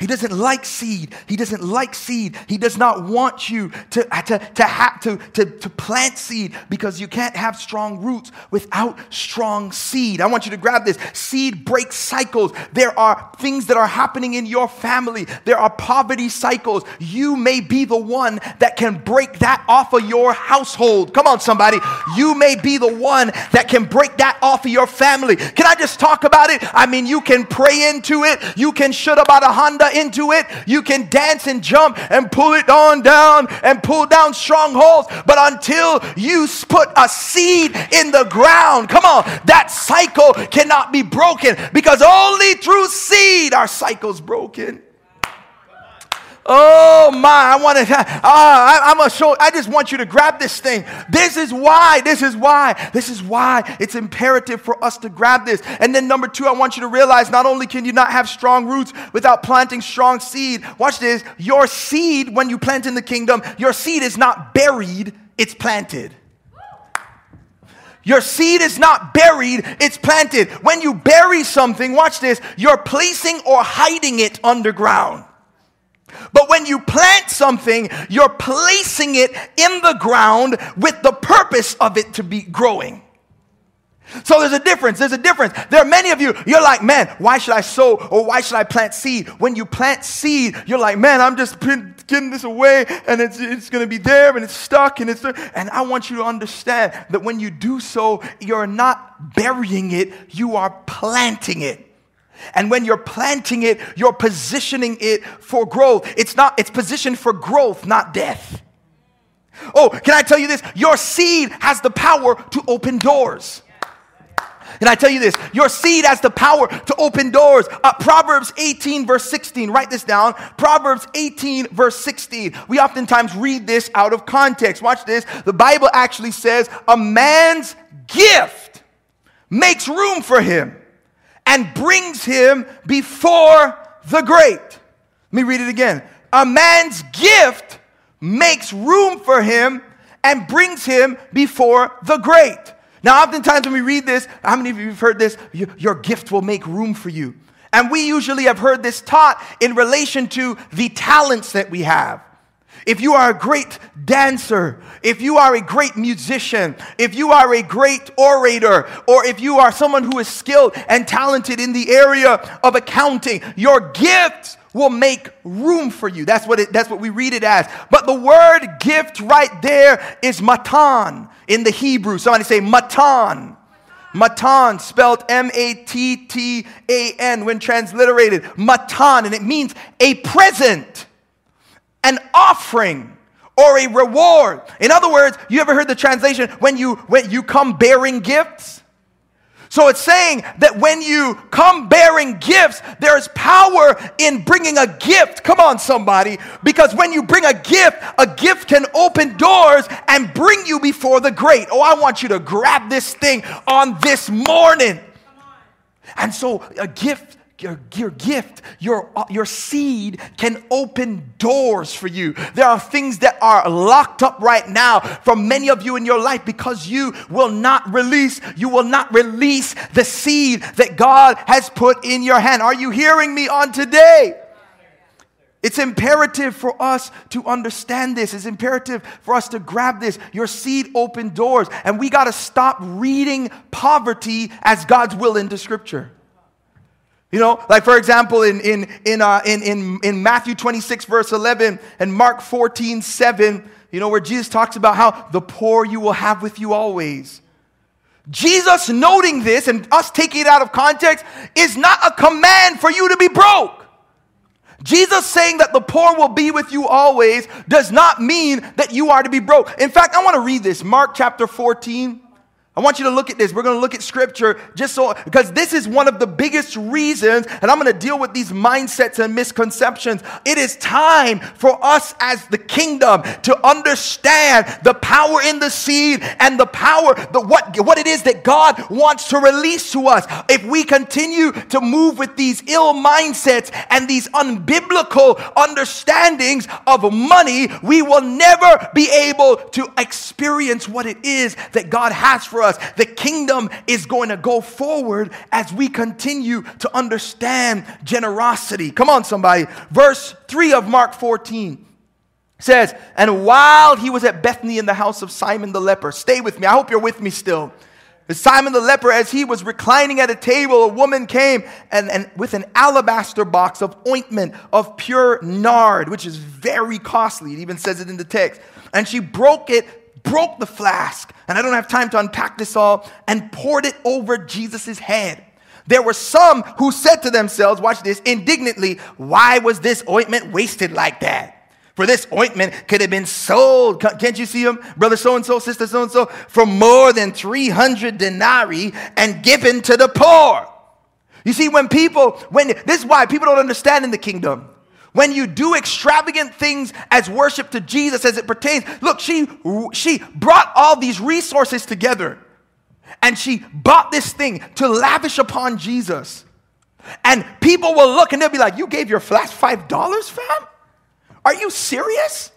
He doesn't like seed. He doesn't like seed. He does not want you to, to, to, have, to, to, to plant seed because you can't have strong roots without strong seed. I want you to grab this. Seed breaks cycles. There are things that are happening in your family, there are poverty cycles. You may be the one that can break that off of your household. Come on, somebody. You may be the one that can break that off of your family. Can I just talk about it? I mean, you can pray into it, you can should about a Honda into it. You can dance and jump and pull it on down and pull down strongholds. But until you put a seed in the ground, come on, that cycle cannot be broken because only through seed are cycles broken. Oh my, I want to, uh, I, I'm gonna show, I just want you to grab this thing. This is why, this is why, this is why it's imperative for us to grab this. And then number two, I want you to realize not only can you not have strong roots without planting strong seed, watch this, your seed, when you plant in the kingdom, your seed is not buried, it's planted. Your seed is not buried, it's planted. When you bury something, watch this, you're placing or hiding it underground. But when you plant something, you're placing it in the ground with the purpose of it to be growing. So there's a difference. There's a difference. There are many of you, you're like, man, why should I sow or why should I plant seed? When you plant seed, you're like, man, I'm just getting this away and it's, it's going to be there and it's stuck and it's. And I want you to understand that when you do so, you're not burying it, you are planting it. And when you're planting it, you're positioning it for growth. It's not, it's positioned for growth, not death. Oh, can I tell you this? Your seed has the power to open doors. And I tell you this, your seed has the power to open doors. Uh, Proverbs 18, verse 16, write this down. Proverbs 18, verse 16. We oftentimes read this out of context. Watch this. The Bible actually says, A man's gift makes room for him and brings him before the great. Let me read it again. A man's gift makes room for him and brings him before the great. Now, oftentimes when we read this, how many of you have heard this? Your gift will make room for you. And we usually have heard this taught in relation to the talents that we have. If you are a great dancer, if you are a great musician, if you are a great orator, or if you are someone who is skilled and talented in the area of accounting, your gifts will make room for you. That's what, it, that's what we read it as. But the word gift right there is mattan in the Hebrew. Somebody say mattan. Mattan, spelled M A T T A N, when transliterated. Mattan, and it means a present an offering or a reward. In other words, you ever heard the translation when you when you come bearing gifts? So it's saying that when you come bearing gifts, there's power in bringing a gift. Come on, somebody. Because when you bring a gift, a gift can open doors and bring you before the great. Oh, I want you to grab this thing on this morning. And so a gift your, your gift, your, uh, your seed can open doors for you. There are things that are locked up right now for many of you in your life because you will not release, you will not release the seed that God has put in your hand. Are you hearing me on today? It's imperative for us to understand this. It's imperative for us to grab this. Your seed open doors. And we got to stop reading poverty as God's will into Scripture. You know, like for example, in, in, in, uh, in, in, in Matthew 26, verse 11, and Mark 14, 7, you know, where Jesus talks about how the poor you will have with you always. Jesus noting this and us taking it out of context is not a command for you to be broke. Jesus saying that the poor will be with you always does not mean that you are to be broke. In fact, I want to read this Mark chapter 14 I want you to look at this. We're going to look at scripture just so, because this is one of the biggest reasons, and I'm going to deal with these mindsets and misconceptions. It is time for us as the kingdom to understand the power in the seed and the power, the, what, what it is that God wants to release to us. If we continue to move with these ill mindsets and these unbiblical understandings of money, we will never be able to experience what it is that God has for us us. The kingdom is going to go forward as we continue to understand generosity. Come on, somebody. Verse 3 of Mark 14 says, And while he was at Bethany in the house of Simon the leper, stay with me. I hope you're with me still. Simon the leper, as he was reclining at a table, a woman came and, and with an alabaster box of ointment of pure nard, which is very costly. It even says it in the text. And she broke it, broke the flask, and I don't have time to unpack this all, and poured it over Jesus' head. There were some who said to themselves, watch this, indignantly, why was this ointment wasted like that? For this ointment could have been sold, can't you see him, brother so and so, sister so and so, for more than 300 denarii and given to the poor. You see, when people, when this is why people don't understand in the kingdom. When you do extravagant things as worship to Jesus as it pertains, look, she she brought all these resources together and she bought this thing to lavish upon Jesus. And people will look and they'll be like, You gave your last five dollars, fam? Are you serious?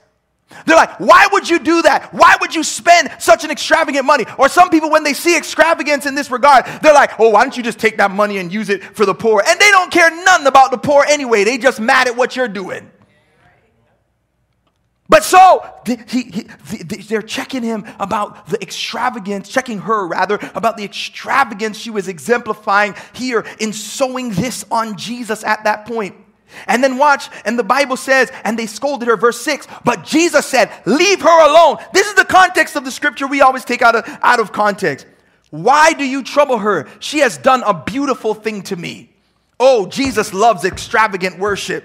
They're like, why would you do that? Why would you spend such an extravagant money? Or some people, when they see extravagance in this regard, they're like, oh, why don't you just take that money and use it for the poor? And they don't care nothing about the poor anyway. They just mad at what you're doing. But so he, he, they're checking him about the extravagance, checking her rather, about the extravagance she was exemplifying here in sowing this on Jesus at that point. And then watch, and the Bible says, and they scolded her, verse 6. But Jesus said, Leave her alone. This is the context of the scripture we always take out of, out of context. Why do you trouble her? She has done a beautiful thing to me. Oh, Jesus loves extravagant worship.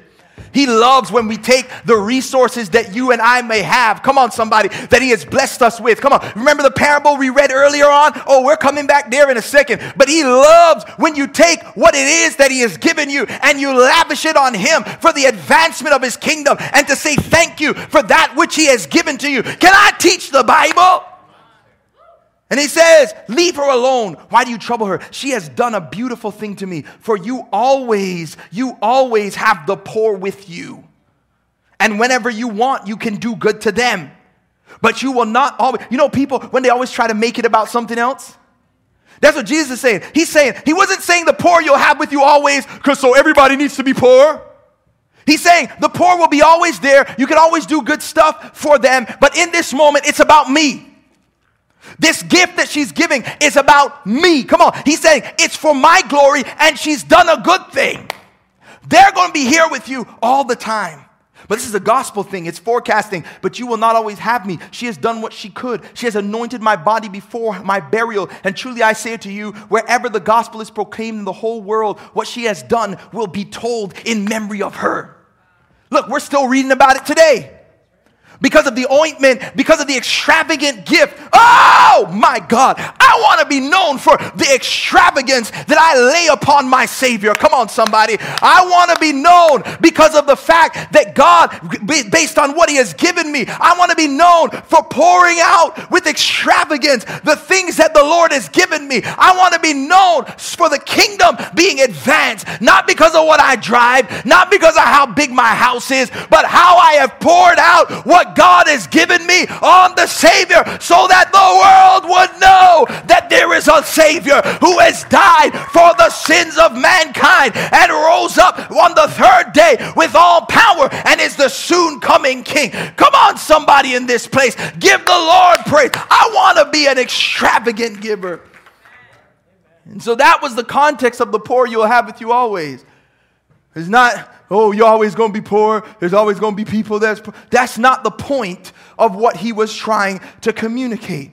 He loves when we take the resources that you and I may have. Come on, somebody, that He has blessed us with. Come on. Remember the parable we read earlier on? Oh, we're coming back there in a second. But He loves when you take what it is that He has given you and you lavish it on Him for the advancement of His kingdom and to say thank you for that which He has given to you. Can I teach the Bible? And he says, Leave her alone. Why do you trouble her? She has done a beautiful thing to me. For you always, you always have the poor with you. And whenever you want, you can do good to them. But you will not always, you know, people, when they always try to make it about something else, that's what Jesus is saying. He's saying, He wasn't saying the poor you'll have with you always, because so everybody needs to be poor. He's saying the poor will be always there. You can always do good stuff for them. But in this moment, it's about me. This gift that she's giving is about me. Come on. He's saying it's for my glory and she's done a good thing. They're going to be here with you all the time. But this is a gospel thing. It's forecasting. But you will not always have me. She has done what she could. She has anointed my body before my burial. And truly I say to you, wherever the gospel is proclaimed in the whole world, what she has done will be told in memory of her. Look, we're still reading about it today because of the ointment, because of the extravagant gift. Oh my God, I want to be known for the extravagance that I lay upon my Savior. Come on, somebody. I want to be known because of the fact that God, based on what He has given me, I want to be known for pouring out with extravagance the things that the Lord has given me. I want to be known for the kingdom being advanced, not because of what I drive, not because of how big my house is, but how I have poured out what God has given me on the Savior so that the world would know that there is a Savior who has died for the sins of mankind and rose up on the third day with all power and is the soon coming King. Come on, somebody in this place, give the Lord praise. I want to be an extravagant giver. And so that was the context of the poor you'll have with you always. It's not oh, you're always going to be poor. There's always going to be people that's poor. That's not the point of what he was trying to communicate.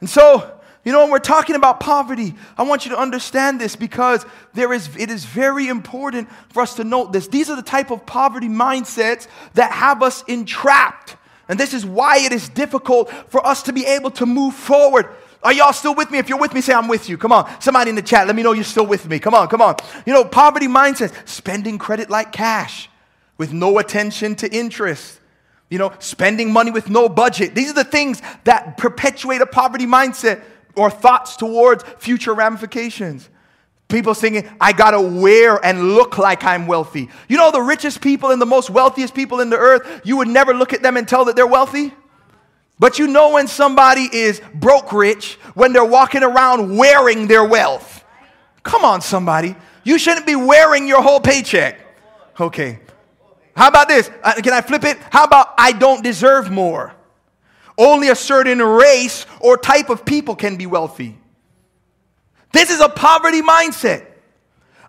And so, you know, when we're talking about poverty, I want you to understand this because there is, it is very important for us to note this. These are the type of poverty mindsets that have us entrapped. And this is why it is difficult for us to be able to move forward. Are y'all still with me? If you're with me, say I'm with you. Come on. Somebody in the chat, let me know you're still with me. Come on, come on. You know, poverty mindset, spending credit like cash with no attention to interest. You know, spending money with no budget. These are the things that perpetuate a poverty mindset or thoughts towards future ramifications. People singing, I gotta wear and look like I'm wealthy. You know, the richest people and the most wealthiest people in the earth, you would never look at them and tell that they're wealthy. But you know when somebody is broke rich when they're walking around wearing their wealth. Come on, somebody. You shouldn't be wearing your whole paycheck. Okay. How about this? Uh, can I flip it? How about I don't deserve more? Only a certain race or type of people can be wealthy. This is a poverty mindset.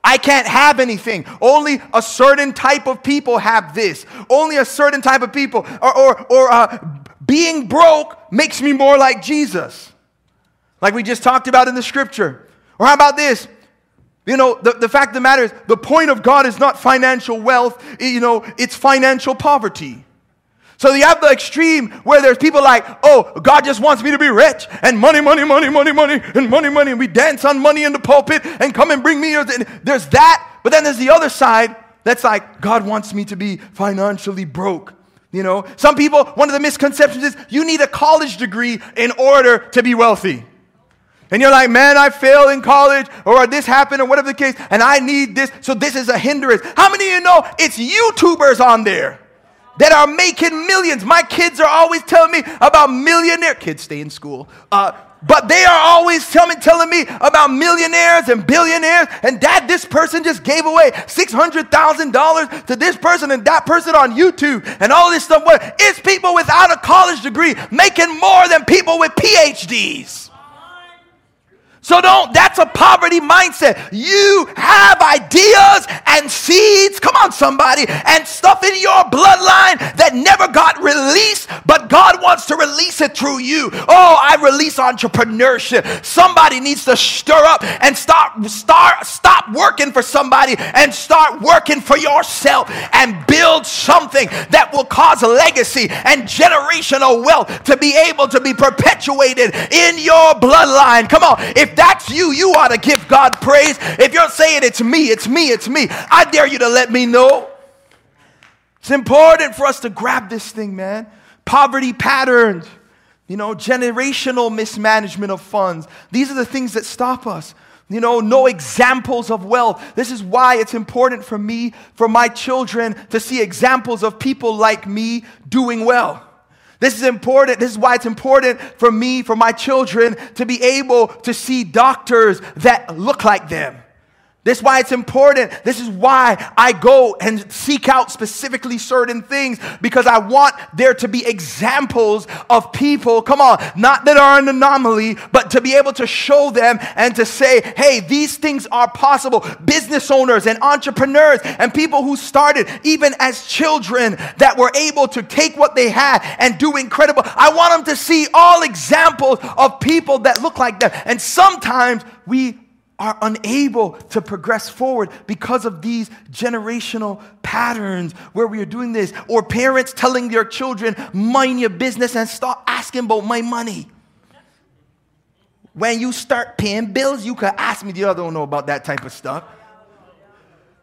I can't have anything. Only a certain type of people have this. Only a certain type of people. Or, or, or uh, being broke makes me more like Jesus, like we just talked about in the scripture. Or how about this? You know, the, the fact of the matter is, the point of God is not financial wealth, you know, it's financial poverty. So you have the extreme where there's people like, oh, God just wants me to be rich and money, money, money, money, money, and money, money. And we dance on money in the pulpit and come and bring me. And There's that. But then there's the other side that's like, God wants me to be financially broke. You know, some people, one of the misconceptions is you need a college degree in order to be wealthy. And you're like, man, I failed in college, or this happened, or whatever the case, and I need this, so this is a hindrance. How many of you know it's YouTubers on there? That are making millions. My kids are always telling me about millionaire kids stay in school. Uh, but they are always telling telling me about millionaires and billionaires. And dad, this person just gave away $600,000 to this person and that person on YouTube and all this stuff. It's people without a college degree making more than people with PhDs. So don't, that's a poverty mindset. You have ideas and seeds, come on, somebody, and stuff in your bloodline that never got released, but God wants to release it through you. Oh, I release entrepreneurship. Somebody needs to stir up and start, start, stop working for somebody and start working for yourself and build something that will cause legacy and generational wealth to be able to be perpetuated in your bloodline. Come on, if that's you, you ought to give God praise. If you're saying it's me, it's me, it's me, I dare you to let me know. It's important for us to grab this thing, man. Poverty patterns, you know, generational mismanagement of funds. These are the things that stop us. You know, no examples of wealth. This is why it's important for me, for my children, to see examples of people like me doing well. This is important. This is why it's important for me, for my children, to be able to see doctors that look like them. This is why it's important. This is why I go and seek out specifically certain things because I want there to be examples of people, come on, not that are an anomaly, but to be able to show them and to say, hey, these things are possible. Business owners and entrepreneurs and people who started even as children that were able to take what they had and do incredible. I want them to see all examples of people that look like them. And sometimes we are unable to progress forward because of these generational patterns where we are doing this, or parents telling their children, mind your business and stop asking about my money. When you start paying bills, you can ask me. The other don't know about that type of stuff.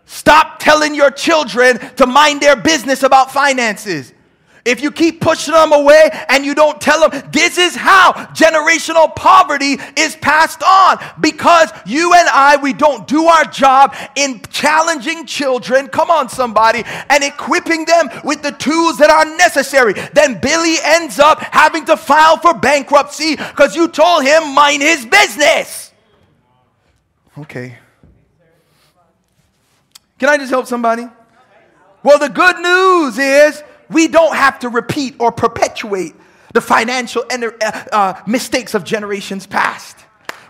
Stop telling your children to mind their business about finances. If you keep pushing them away and you don't tell them, this is how generational poverty is passed on because you and I, we don't do our job in challenging children, come on, somebody, and equipping them with the tools that are necessary. Then Billy ends up having to file for bankruptcy because you told him mind his business. Okay. Can I just help somebody? Well, the good news is we don't have to repeat or perpetuate the financial uh, uh, mistakes of generations past.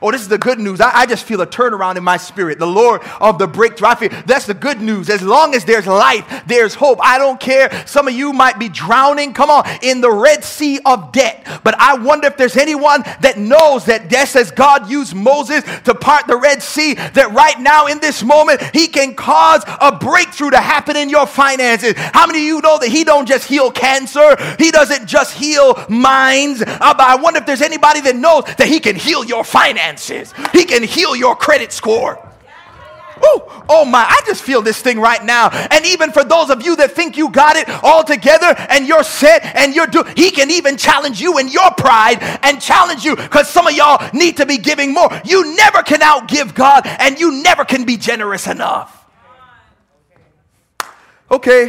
Oh, this is the good news. I, I, just feel a turnaround in my spirit. The Lord of the breakthrough. I feel that's the good news. As long as there's life, there's hope. I don't care. Some of you might be drowning, come on, in the Red Sea of debt. But I wonder if there's anyone that knows that just as God used Moses to part the Red Sea, that right now in this moment, he can cause a breakthrough to happen in your finances. How many of you know that he don't just heal cancer? He doesn't just heal minds. I wonder if there's anybody that knows that he can heal your finances finances. He can heal your credit score. Ooh, oh my, I just feel this thing right now. And even for those of you that think you got it all together and you're set and you're doing, he can even challenge you in your pride and challenge you because some of y'all need to be giving more. You never can outgive God and you never can be generous enough. Okay,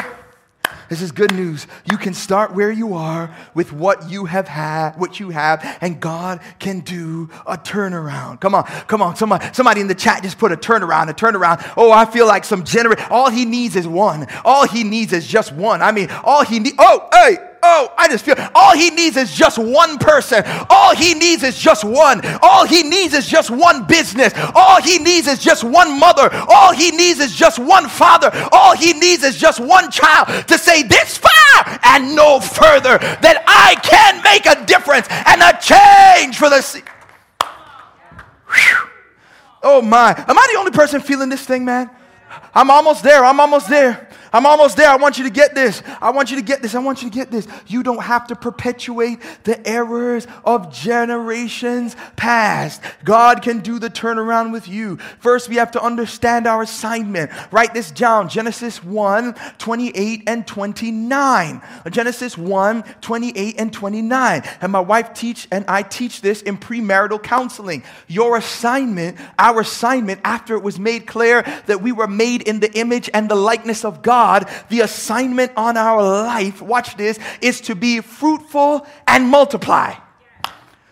This is good news. You can start where you are with what you have had, what you have, and God can do a turnaround. Come on, come on. Somebody, somebody in the chat just put a turnaround, a turnaround. Oh, I feel like some generous. All he needs is one. All he needs is just one. I mean, all he needs. Oh, hey, Oh, I just feel all he needs is just one person. All he needs is just one. All he needs is just one business. All he needs is just one mother. All he needs is just one father. All he needs is just one child to say this far and no further that I can make a difference and a change for the. Oh my. Am I the only person feeling this thing, man? I'm almost there. I'm almost there. I'm almost there. I want you to get this. I want you to get this. I want you to get this. You don't have to perpetuate the errors of generations past. God can do the turnaround with you. First, we have to understand our assignment. Write this down Genesis 1 28 and 29. Genesis 1 28 and 29. And my wife teach, and I teach this in premarital counseling. Your assignment, our assignment, after it was made clear that we were made in the image and the likeness of God God, the assignment on our life, watch this, is to be fruitful and multiply.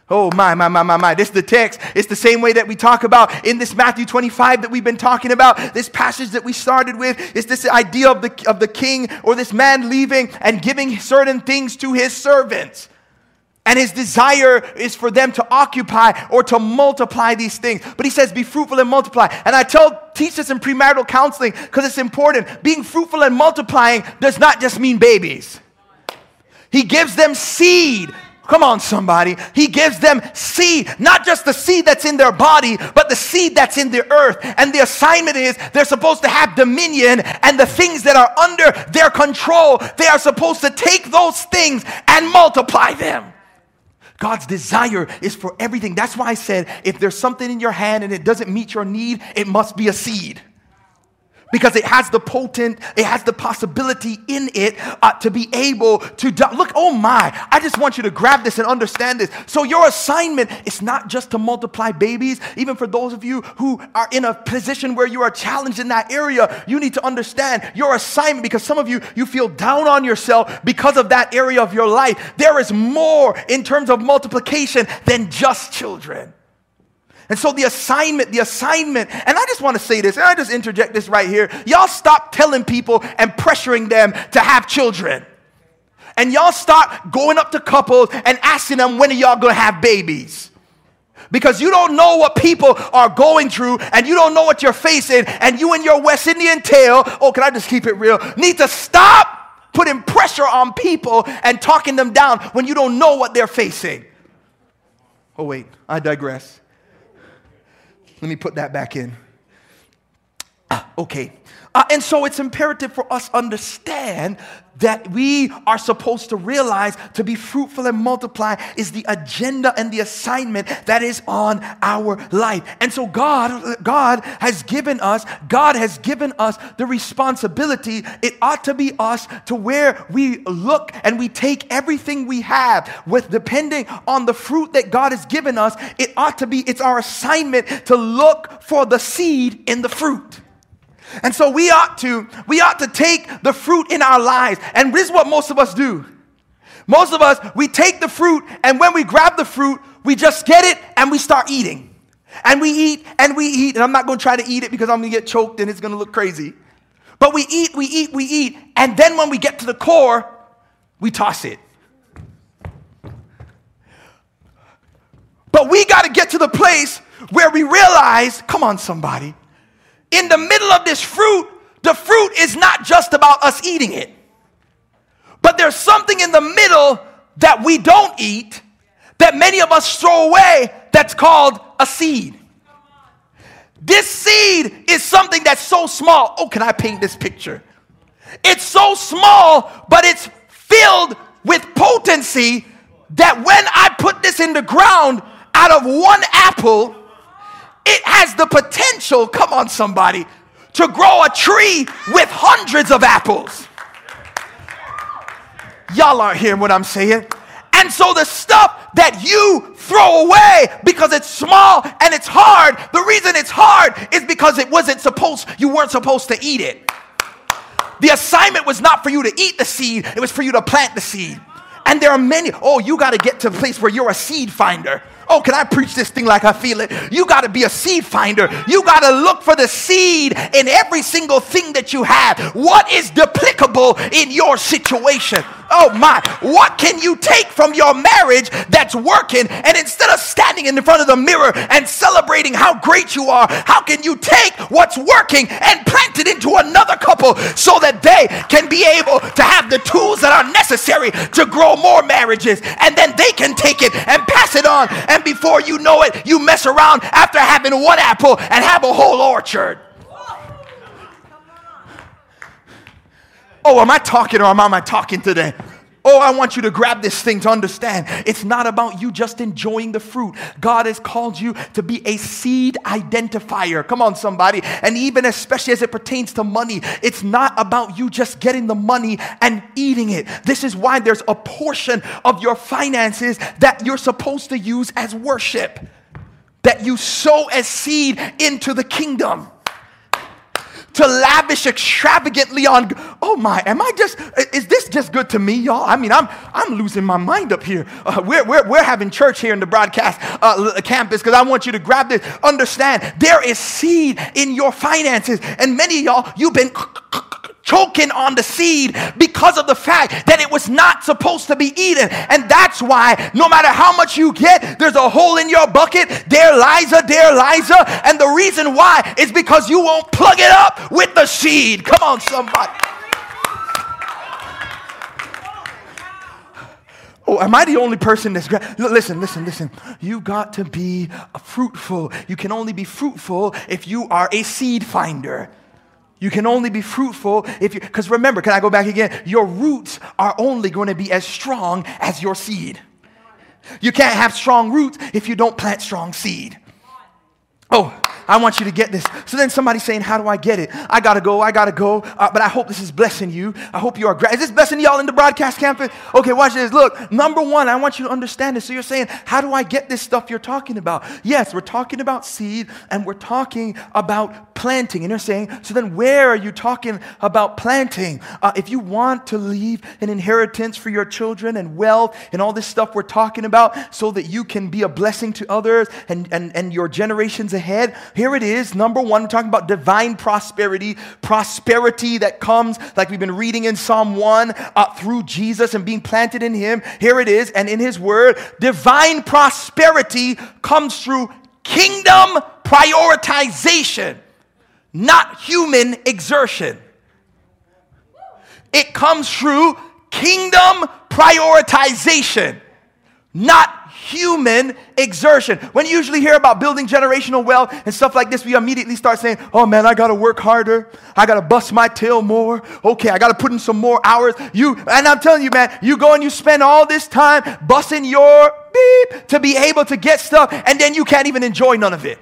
Oh, my, my, my, my, my. This is the text. It's the same way that we talk about in this Matthew 25 that we've been talking about. This passage that we started with is this idea of the, of the king or this man leaving and giving certain things to his servants. And his desire is for them to occupy or to multiply these things. But he says, be fruitful and multiply. And I tell, teach this in premarital counseling because it's important. Being fruitful and multiplying does not just mean babies. He gives them seed. Come on, somebody. He gives them seed, not just the seed that's in their body, but the seed that's in the earth. And the assignment is they're supposed to have dominion and the things that are under their control, they are supposed to take those things and multiply them. God's desire is for everything. That's why I said if there's something in your hand and it doesn't meet your need, it must be a seed because it has the potent, it has the possibility in it uh, to be able to do- look. Oh my! I just want you to grab this and understand this. So your assignment is not just to multiply babies. Even for those of you who are in a position where you are challenged in that area, you need to understand your assignment because some of you you feel down on yourself because of that area of your life. There is more in terms of multiplication than just children. And so the assignment, the assignment, and I just want to say this, and I just interject this right here. Y'all stop telling people and pressuring them to have children. And y'all start going up to couples and asking them, when are y'all going to have babies? Because you don't know what people are going through and you don't know what you're facing, and you and your West Indian tail, oh, can I just keep it real? Need to stop putting pressure on people and talking them down when you don't know what they're facing. Oh, wait, I digress. Let me put that back in. Ah, okay. Uh, and so it's imperative for us understand that we are supposed to realize to be fruitful and multiply is the agenda and the assignment that is on our life. And so God God has given us God has given us the responsibility. It ought to be us to where we look and we take everything we have with depending on the fruit that God has given us. It ought to be it's our assignment to look for the seed in the fruit. And so we ought to, we ought to take the fruit in our lives. And this is what most of us do. Most of us, we take the fruit, and when we grab the fruit, we just get it and we start eating. And we eat and we eat. And I'm not going to try to eat it because I'm going to get choked and it's going to look crazy. But we eat, we eat, we eat. And then when we get to the core, we toss it. But we got to get to the place where we realize come on, somebody in the middle of this fruit, the fruit is not just about us eating it, but there's something in the middle that we don't eat that many of us throw away that's called a seed. This seed is something that's so small. Oh, can I paint this picture? It's so small, but it's filled with potency that when I put this in the ground out of one apple, it has the potential, come on, somebody, to grow a tree with hundreds of apples. Y'all aren't hearing what I'm saying. And so the stuff that you throw away because it's small and it's hard, the reason it's hard is because it wasn't supposed, you weren't supposed to eat it. The assignment was not for you to eat the seed, it was for you to plant the seed. And there are many, oh, you got to get to a place where you're a seed finder. Oh, can I preach this thing like I feel it? You got to be a seed finder. You got to look for the seed in every single thing that you have. What is duplicable in your situation? Oh my, what can you take from your marriage that's working? And instead of standing in front of the mirror and celebrating how great you are, how can you take what's working and plant it into another couple so that they can be able to have the tools that are necessary to grow more marriages? And then they can take it and pass it on. And before you know it, you mess around after having one apple and have a whole orchard. Oh, am I talking or am I talking today? Oh, I want you to grab this thing to understand. It's not about you just enjoying the fruit. God has called you to be a seed identifier. Come on, somebody. And even especially as it pertains to money, it's not about you just getting the money and eating it. This is why there's a portion of your finances that you're supposed to use as worship, that you sow as seed into the kingdom to lavish extravagantly on oh my am i just is this just good to me y'all? I mean i'm i'm losing my mind up here. Uh, we're, we're, we're having church here in the broadcast uh, campus because i want you to grab this. Understand there is seed in your finances and many y'all you've been choking on the seed because of the fact that it was not supposed to be eaten. And that's why no matter how much you get, there's a hole in your bucket. There, Liza, there, Liza. And the reason why is because you won't plug it up with the seed. Come on, somebody. Oh, am I the only person that's listen, listen, listen. You got to be fruitful. You can only be fruitful if you are a seed finder. You can only be fruitful if you, because remember, can I go back again? Your roots are only going to be as strong as your seed. You can't have strong roots if you don't plant strong seed. Oh, I want you to get this. So then somebody's saying, How do I get it? I gotta go, I gotta go. Uh, but I hope this is blessing you. I hope you are. Gra- is this blessing y'all in the broadcast campus? Okay, watch this. Look, number one, I want you to understand this. So you're saying, How do I get this stuff you're talking about? Yes, we're talking about seed and we're talking about planting. And you're saying, So then where are you talking about planting? Uh, if you want to leave an inheritance for your children and wealth and all this stuff we're talking about so that you can be a blessing to others and, and, and your generations ahead. Here it is. Number one, we're talking about divine prosperity, prosperity that comes, like we've been reading in Psalm 1, uh, through Jesus and being planted in Him. Here it is. And in His Word, divine prosperity comes through kingdom prioritization, not human exertion. It comes through kingdom prioritization, not human exertion. When you usually hear about building generational wealth and stuff like this, we immediately start saying, oh man, I gotta work harder. I gotta bust my tail more. Okay, I gotta put in some more hours. You, and I'm telling you, man, you go and you spend all this time busting your beep to be able to get stuff, and then you can't even enjoy none of it.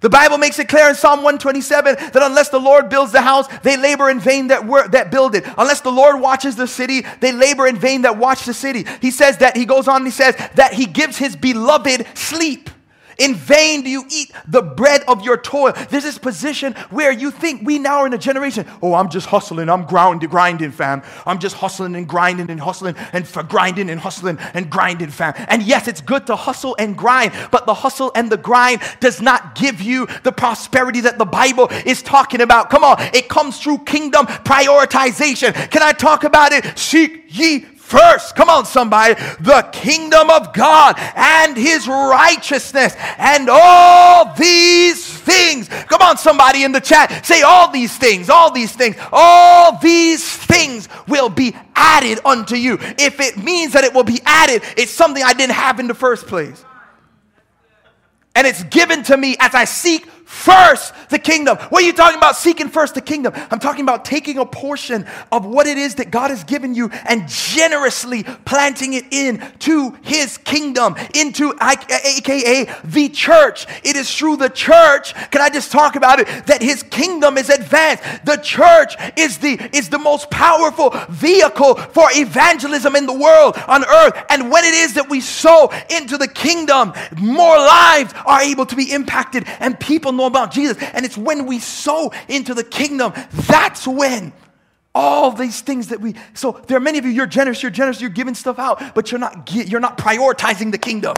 The Bible makes it clear in Psalm 127 that unless the Lord builds the house, they labor in vain that work that build it. Unless the Lord watches the city, they labor in vain that watch the city. He says that he goes on he says that he gives his beloved sleep. In vain do you eat the bread of your toil. There's this position where you think we now are in a generation, oh, I'm just hustling, I'm grinding, grinding, fam. I'm just hustling and grinding and hustling and for grinding and hustling and grinding, fam. And yes, it's good to hustle and grind, but the hustle and the grind does not give you the prosperity that the Bible is talking about. Come on, it comes through kingdom prioritization. Can I talk about it? Seek ye first, come on, somebody, the kingdom of God and his righteousness, and all these things. Come on, somebody in the chat, say all these things, all these things, all these things will be added unto you. If it means that it will be added, it's something I didn't have in the first place. And it's given to me as I seek first the kingdom. What are you talking about seeking first the kingdom? I'm talking about taking a portion of what it is that God has given you and generously planting it in to his kingdom, into aka the church. It is through the church, can I just talk about it, that his kingdom is advanced. The church is the is the most powerful vehicle for evangelism in the world on earth. And when it is that we sow into the kingdom, more lives are able to be impacted and people about Jesus. And it's when we sow into the kingdom, that's when all these things that we so there are many of you you're generous you're generous you're giving stuff out but you're not you're not prioritizing the kingdom.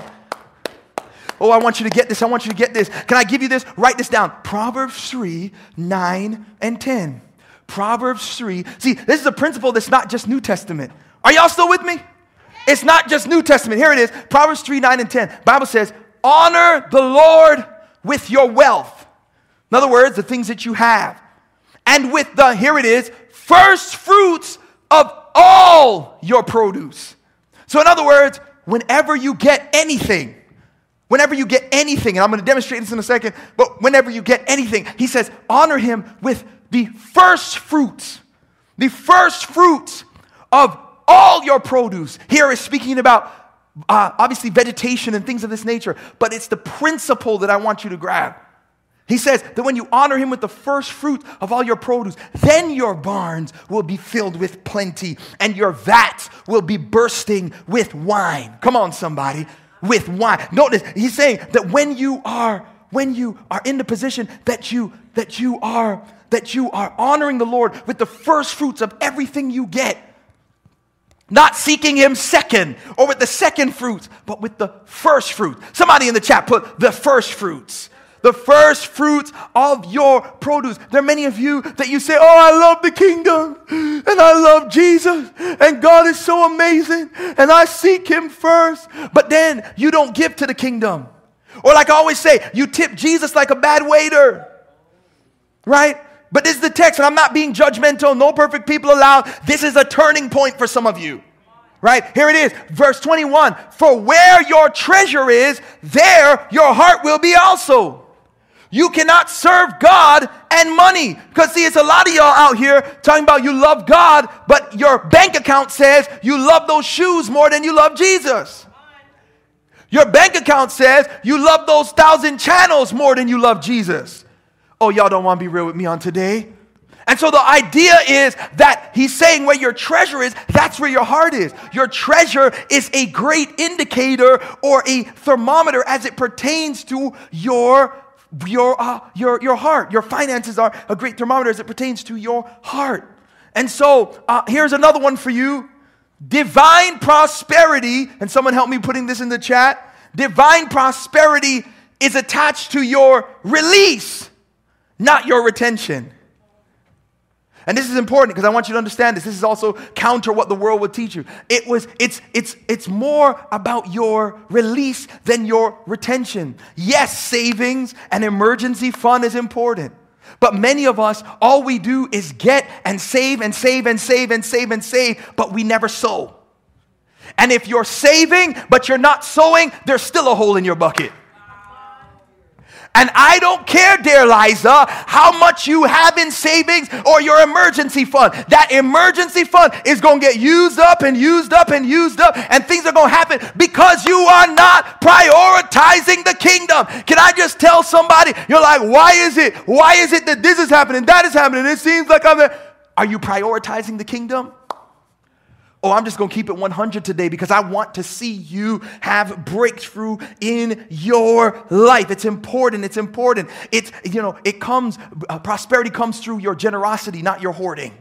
Oh i want you to get this i want you to get this. Can i give you this? Write this down. Proverbs 3 9 and 10 proverbs 3 see this is a principle that's not just new testament. Are y'all still with me? It's not just new testament. Here it is. Proverbs 3 9 and 10 bible says honor the lord with your wealth in other words the things that you have and with the here it is first fruits of all your produce. So, in other words, whenever you get anything, whenever you get anything, and I'm going to demonstrate this in a second, but whenever you get anything, he says, honor him with the first fruits, the first fruits of all your produce. Here is speaking about uh, obviously vegetation and things of this nature, but it's the principle that I want you to grab. He says that when you honor him with the first fruit of all your produce, then your barns will be filled with plenty and your vats will be bursting with wine. Come on, somebody, with wine. Notice he's saying that when you are when you are in the position that you that you are that you are honoring the Lord with the first fruits of everything you get, not seeking him second or with the second fruits, but with the first fruit. Somebody in the chat put the first fruits the first fruits of your produce. There are many of you that you say, Oh, I love the kingdom and I love Jesus and God is so amazing and I seek Him first. But then you don't give to the kingdom. Or, like I always say, you tip Jesus like a bad waiter, right? But this is the text, and I'm not being judgmental, no perfect people allowed. This is a turning point for some of you right? Here it is, verse 21 For where your treasure is, there your heart will be also. You cannot serve God and money. Because, see, it's a lot of y'all out here talking about you love God, but your bank account says you love those shoes more than you love Jesus. Your bank account says you love those thousand channels more than you love Jesus. Oh, y'all don't want to be real with me on today? And so the idea is that he's saying where your treasure is, that's where your heart is. Your treasure is a great indicator or a thermometer as it pertains to your your, uh, your, your heart. Your finances are a great thermometer as it pertains to your heart. And so uh, here's another one for you divine prosperity. And someone help me putting this in the chat. Divine prosperity is attached to your release, not your retention. And this is important because I want you to understand this. This is also counter what the world would teach you. It was it's it's it's more about your release than your retention. Yes, savings and emergency fund is important. But many of us all we do is get and save and save and save and save and save, but we never sow. And if you're saving but you're not sowing, there's still a hole in your bucket. And I don't care, dear Liza, how much you have in savings or your emergency fund. That emergency fund is going to get used up and used up and used up, and things are going to happen because you are not prioritizing the kingdom. Can I just tell somebody, you're like, why is it? Why is it that this is happening, that is happening? It seems like I'm there. Are you prioritizing the kingdom? Oh, I'm just going to keep it 100 today because I want to see you have breakthrough in your life. It's important. It's important. It's, you know, it comes, uh, prosperity comes through your generosity, not your hoarding.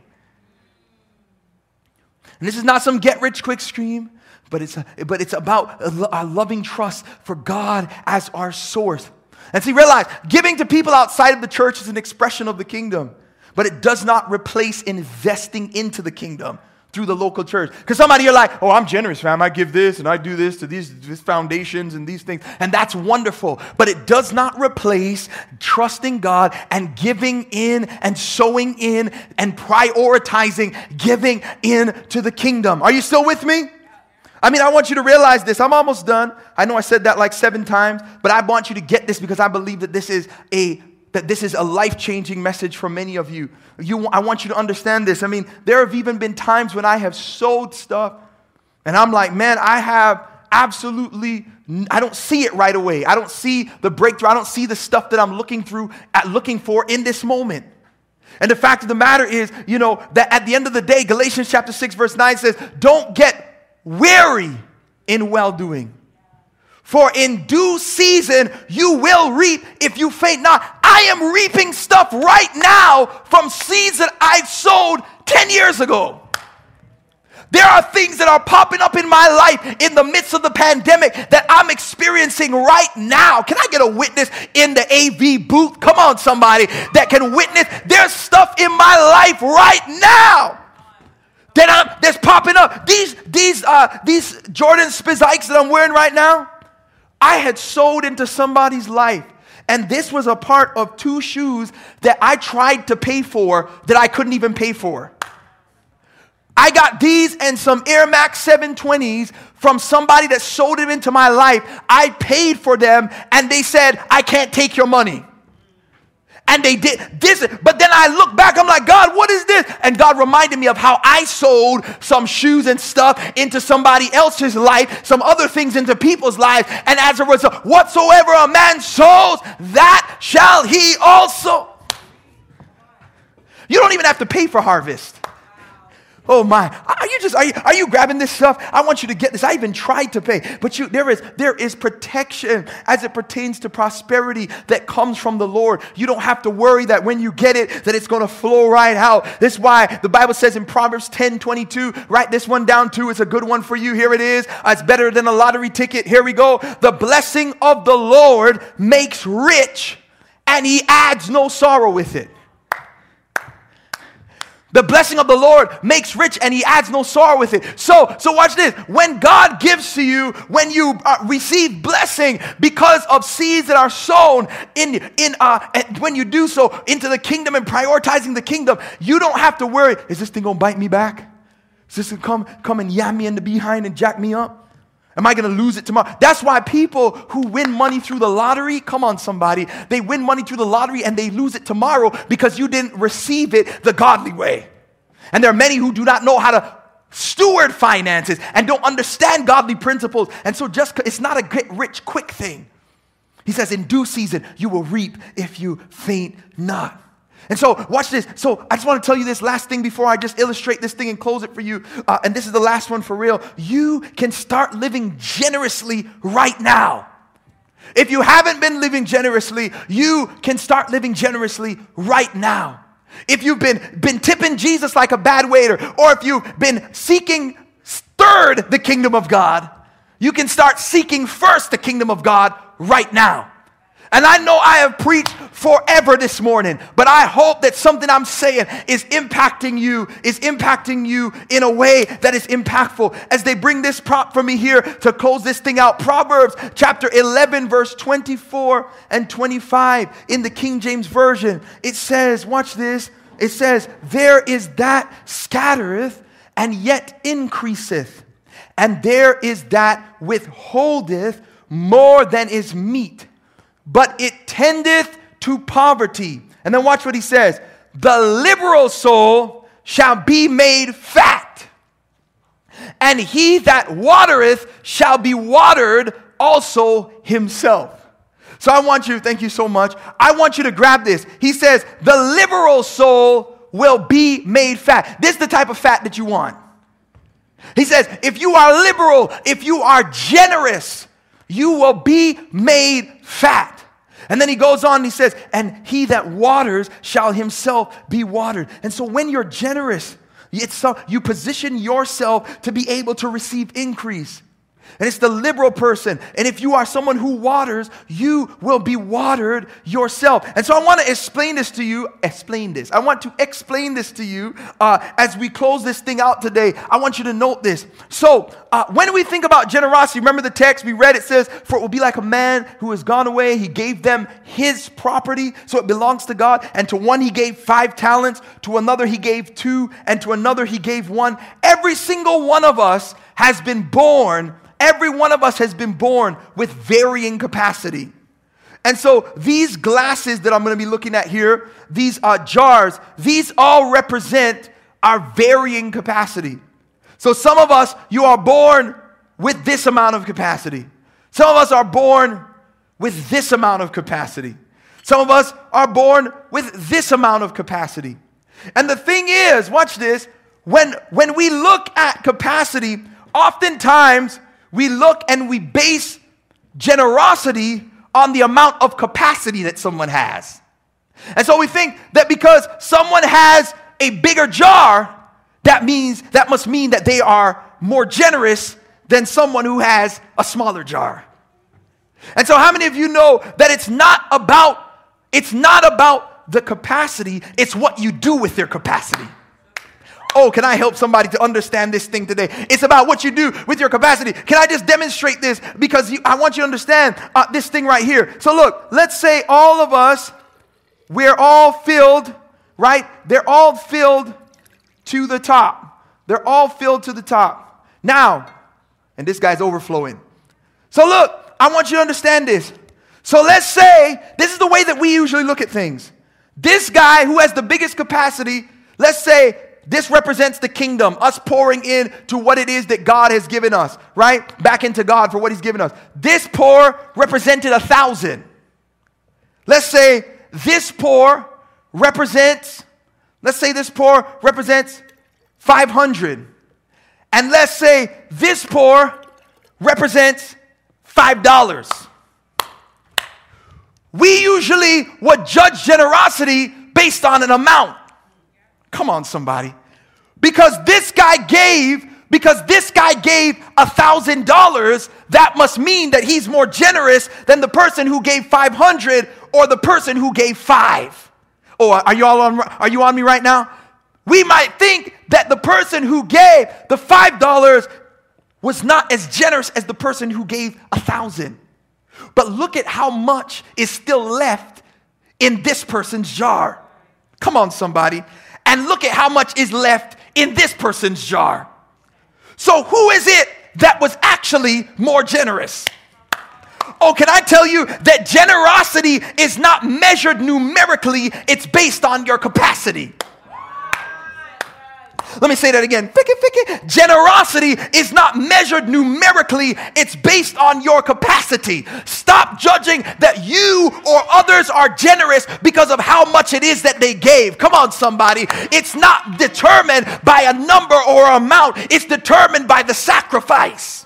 And this is not some get rich quick scheme, but it's, a, but it's about a loving trust for God as our source. And see, realize giving to people outside of the church is an expression of the kingdom, but it does not replace investing into the kingdom through the local church. Because somebody you're like, oh, I'm generous, fam. I give this and I do this to these, these foundations and these things. And that's wonderful. But it does not replace trusting God and giving in and sowing in and prioritizing giving in to the kingdom. Are you still with me? I mean, I want you to realize this. I'm almost done. I know I said that like seven times, but I want you to get this because I believe that this is a that this is a life changing message for many of you. you. I want you to understand this. I mean, there have even been times when I have sold stuff and I'm like, man, I have absolutely, I don't see it right away. I don't see the breakthrough. I don't see the stuff that I'm looking through, at looking for in this moment. And the fact of the matter is, you know, that at the end of the day, Galatians chapter 6, verse 9 says, don't get weary in well doing. For in due season you will reap if you faint not. I am reaping stuff right now from seeds that I sowed 10 years ago. There are things that are popping up in my life in the midst of the pandemic that I'm experiencing right now. Can I get a witness in the AV booth? Come on, somebody that can witness. There's stuff in my life right now that I'm that's popping up. These these uh these Jordan Spizikes that I'm wearing right now, I had sowed into somebody's life. And this was a part of two shoes that I tried to pay for that I couldn't even pay for. I got these and some Air Max 720s from somebody that sold them into my life. I paid for them and they said, I can't take your money. And they did this, but then I look back, I'm like, God, what is this? And God reminded me of how I sold some shoes and stuff into somebody else's life, some other things into people's lives. And as a result, whatsoever a man sows, that shall he also. You don't even have to pay for harvest. Oh my, are you just, are you, are you grabbing this stuff? I want you to get this. I even tried to pay, but you, there is, there is protection as it pertains to prosperity that comes from the Lord. You don't have to worry that when you get it, that it's going to flow right out. That's why the Bible says in Proverbs 10, 22, write this one down too. It's a good one for you. Here it is. Uh, it's better than a lottery ticket. Here we go. The blessing of the Lord makes rich and he adds no sorrow with it. The blessing of the Lord makes rich and he adds no sorrow with it. So, so watch this. When God gives to you, when you uh, receive blessing because of seeds that are sown in, in, uh, when you do so into the kingdom and prioritizing the kingdom, you don't have to worry, is this thing going to bite me back? Is this going to come, come and yam me in the behind and jack me up? Am I going to lose it tomorrow? That's why people who win money through the lottery, come on, somebody, they win money through the lottery and they lose it tomorrow because you didn't receive it the godly way. And there are many who do not know how to steward finances and don't understand godly principles. And so, just it's not a get rich quick thing. He says, In due season, you will reap if you faint not. And so, watch this. So, I just want to tell you this last thing before I just illustrate this thing and close it for you. Uh, and this is the last one for real. You can start living generously right now. If you haven't been living generously, you can start living generously right now. If you've been, been tipping Jesus like a bad waiter, or if you've been seeking third the kingdom of God, you can start seeking first the kingdom of God right now. And I know I have preached forever this morning, but I hope that something I'm saying is impacting you, is impacting you in a way that is impactful. As they bring this prop for me here to close this thing out, Proverbs chapter 11, verse 24 and 25 in the King James Version, it says, watch this, it says, There is that scattereth and yet increaseth, and there is that withholdeth more than is meet but it tendeth to poverty. And then watch what he says the liberal soul shall be made fat, and he that watereth shall be watered also himself. So I want you, thank you so much. I want you to grab this. He says, the liberal soul will be made fat. This is the type of fat that you want. He says, if you are liberal, if you are generous, you will be made fat. And then he goes on and he says, and he that waters shall himself be watered. And so when you're generous, it's so, you position yourself to be able to receive increase and it's the liberal person. And if you are someone who waters, you will be watered yourself. And so I want to explain this to you. Explain this. I want to explain this to you uh, as we close this thing out today. I want you to note this. So uh, when we think about generosity, remember the text we read? It says, "For it will be like a man who has gone away. He gave them his property, so it belongs to God. And to one he gave five talents, to another he gave two, and to another he gave one. Every single one of us has been born." Every one of us has been born with varying capacity. And so these glasses that I'm going to be looking at here, these uh, jars, these all represent our varying capacity. So some of us, you are born with this amount of capacity. Some of us are born with this amount of capacity. Some of us are born with this amount of capacity. And the thing is, watch this, when, when we look at capacity, oftentimes we look and we base generosity on the amount of capacity that someone has. And so we think that because someone has a bigger jar, that means that must mean that they are more generous than someone who has a smaller jar. And so how many of you know that it's not about it's not about the capacity, it's what you do with their capacity. Oh, can I help somebody to understand this thing today? It's about what you do with your capacity. Can I just demonstrate this? Because you, I want you to understand uh, this thing right here. So, look, let's say all of us, we're all filled, right? They're all filled to the top. They're all filled to the top. Now, and this guy's overflowing. So, look, I want you to understand this. So, let's say this is the way that we usually look at things. This guy who has the biggest capacity, let's say this represents the kingdom, us pouring in to what it is that God has given us, right? Back into God for what He's given us. This pour represented a thousand. Let's say this pour represents, let's say this pour represents 500. And let's say this pour represents $5. We usually would judge generosity based on an amount. Come on, somebody. Because this guy gave, because this guy gave a thousand dollars, that must mean that he's more generous than the person who gave 500 or the person who gave five. Oh, are you all on, are you on me right now? We might think that the person who gave the five dollars was not as generous as the person who gave a thousand. But look at how much is still left in this person's jar. Come on, somebody and look at how much is left in this person's jar. So, who is it that was actually more generous? Oh, can I tell you that generosity is not measured numerically, it's based on your capacity. Let me say that again. Ficky, ficky. Generosity is not measured numerically, it's based on your capacity. Stop judging that you or others are generous because of how much it is that they gave. Come on, somebody. It's not determined by a number or amount, it's determined by the sacrifice.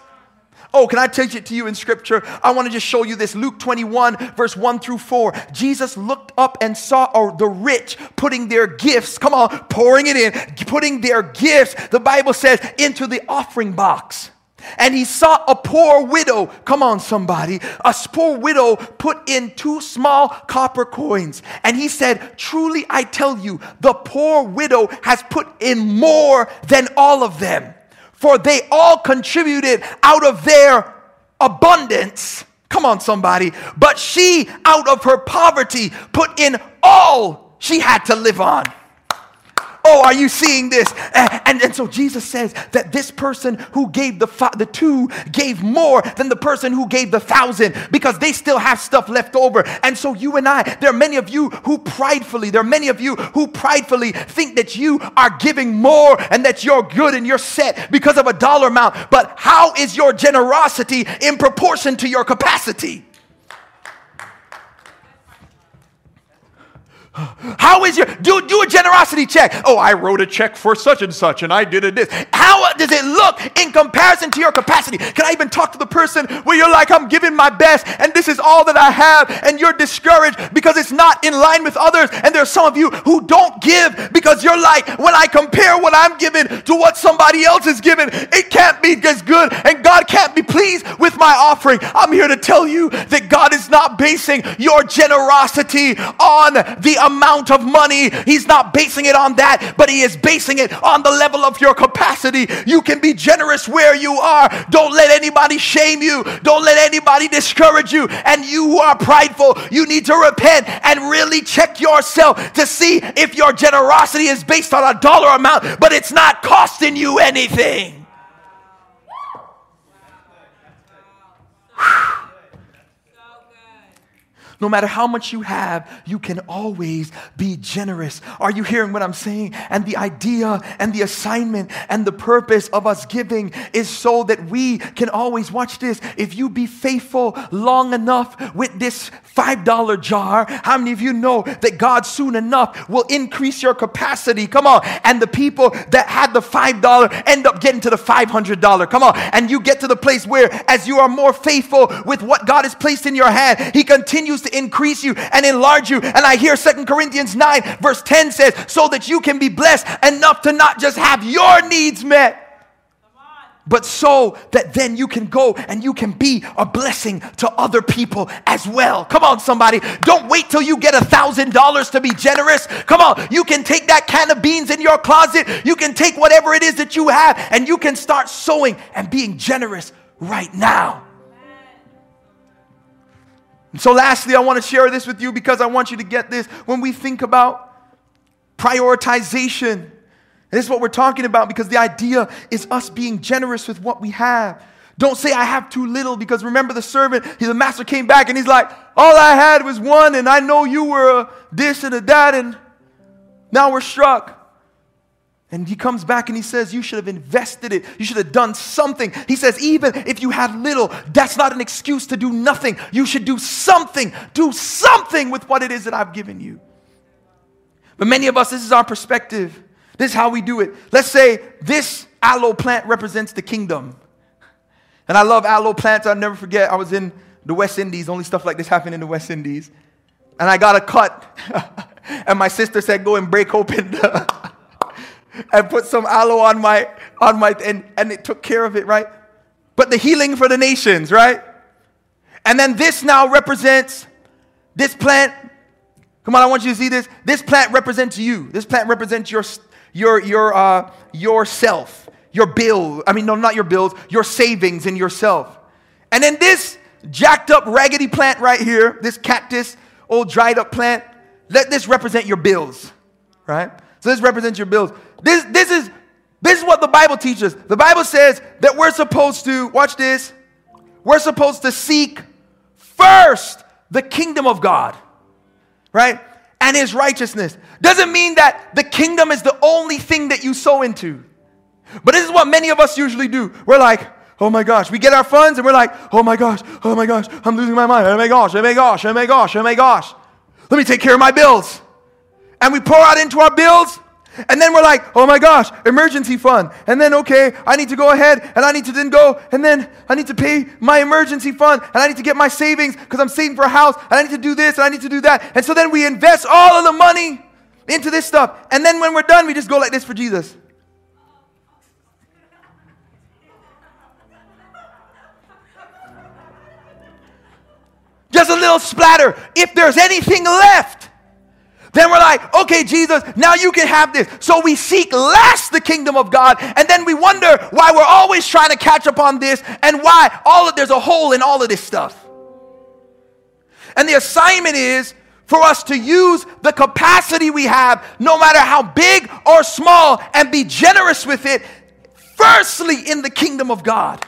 Oh, can I teach it to you in scripture? I want to just show you this. Luke 21, verse 1 through 4. Jesus looked up and saw oh, the rich putting their gifts, come on, pouring it in, putting their gifts, the Bible says, into the offering box. And he saw a poor widow, come on, somebody, a poor widow put in two small copper coins. And he said, Truly I tell you, the poor widow has put in more than all of them for they all contributed out of their abundance. Come on, somebody. But she, out of her poverty, put in all she had to live on. Oh, are you seeing this? And, and, and, so Jesus says that this person who gave the, the two gave more than the person who gave the thousand because they still have stuff left over. And so you and I, there are many of you who pridefully, there are many of you who pridefully think that you are giving more and that you're good and you're set because of a dollar amount. But how is your generosity in proportion to your capacity? How is your do do a generosity check? Oh, I wrote a check for such and such, and I did it this. How does it look in comparison to your capacity? Can I even talk to the person where you're like, I'm giving my best, and this is all that I have, and you're discouraged because it's not in line with others, and there's some of you who don't give because you're like, when I compare what I'm giving to what somebody else is giving, it can't be as good, and God can't be pleased with my offering. I'm here to tell you that God is not basing your generosity on the amount of money. He's not basing it on that, but He is basing it on the level of your capacity. You can be generous where you are. Don't let anybody shame you, don't let anybody discourage you. And you who are prideful, you need to repent and really check yourself to see if your generosity is based on a dollar amount, but it's not costing you anything. No matter how much you have, you can always be generous. Are you hearing what I'm saying? And the idea and the assignment and the purpose of us giving is so that we can always watch this. If you be faithful long enough with this $5 jar, how many of you know that God soon enough will increase your capacity? Come on. And the people that had the $5 end up getting to the $500. Come on. And you get to the place where, as you are more faithful with what God has placed in your hand, He continues to increase you and enlarge you. And I hear Second Corinthians 9, verse 10 says, so that you can be blessed enough to not just have your needs met, but so that then you can go and you can be a blessing to other people as well. Come on, somebody. Don't wait till you get a thousand dollars to be generous. Come on. You can take that can of beans in your closet. You can take whatever it is that you have and you can start sowing and being generous right now. So, lastly, I want to share this with you because I want you to get this. When we think about prioritization, this is what we're talking about because the idea is us being generous with what we have. Don't say I have too little because remember the servant, he, the master came back and he's like, all I had was one and I know you were a this and a that and now we're struck. And he comes back and he says, You should have invested it. You should have done something. He says, Even if you had little, that's not an excuse to do nothing. You should do something. Do something with what it is that I've given you. But many of us, this is our perspective. This is how we do it. Let's say this aloe plant represents the kingdom. And I love aloe plants. I'll never forget, I was in the West Indies. Only stuff like this happened in the West Indies. And I got a cut. and my sister said, Go and break open the and put some aloe on my on my and, and it took care of it, right? But the healing for the nations, right? And then this now represents this plant. Come on, I want you to see this. This plant represents you. This plant represents your your your uh yourself, your bill. I mean, no, not your bills, your savings and yourself. And then this jacked up raggedy plant right here, this cactus, old dried up plant, let this represent your bills, right? So this represents your bills. This, this, is, this is what the Bible teaches. The Bible says that we're supposed to, watch this, we're supposed to seek first the kingdom of God, right? And his righteousness. Doesn't mean that the kingdom is the only thing that you sow into. But this is what many of us usually do. We're like, oh my gosh, we get our funds and we're like, oh my gosh, oh my gosh, I'm losing my mind. Oh my gosh, oh my gosh, oh my gosh, oh my gosh. Let me take care of my bills. And we pour out into our bills and then we're like, oh my gosh, emergency fund. And then, okay, I need to go ahead and I need to then go and then I need to pay my emergency fund and I need to get my savings because I'm saving for a house and I need to do this and I need to do that. And so then we invest all of the money into this stuff. And then when we're done, we just go like this for Jesus. Just a little splatter. If there's anything left, then we're like, okay, Jesus, now you can have this. So we seek less the kingdom of God, and then we wonder why we're always trying to catch up on this and why all of there's a hole in all of this stuff. And the assignment is for us to use the capacity we have, no matter how big or small, and be generous with it, firstly in the kingdom of God.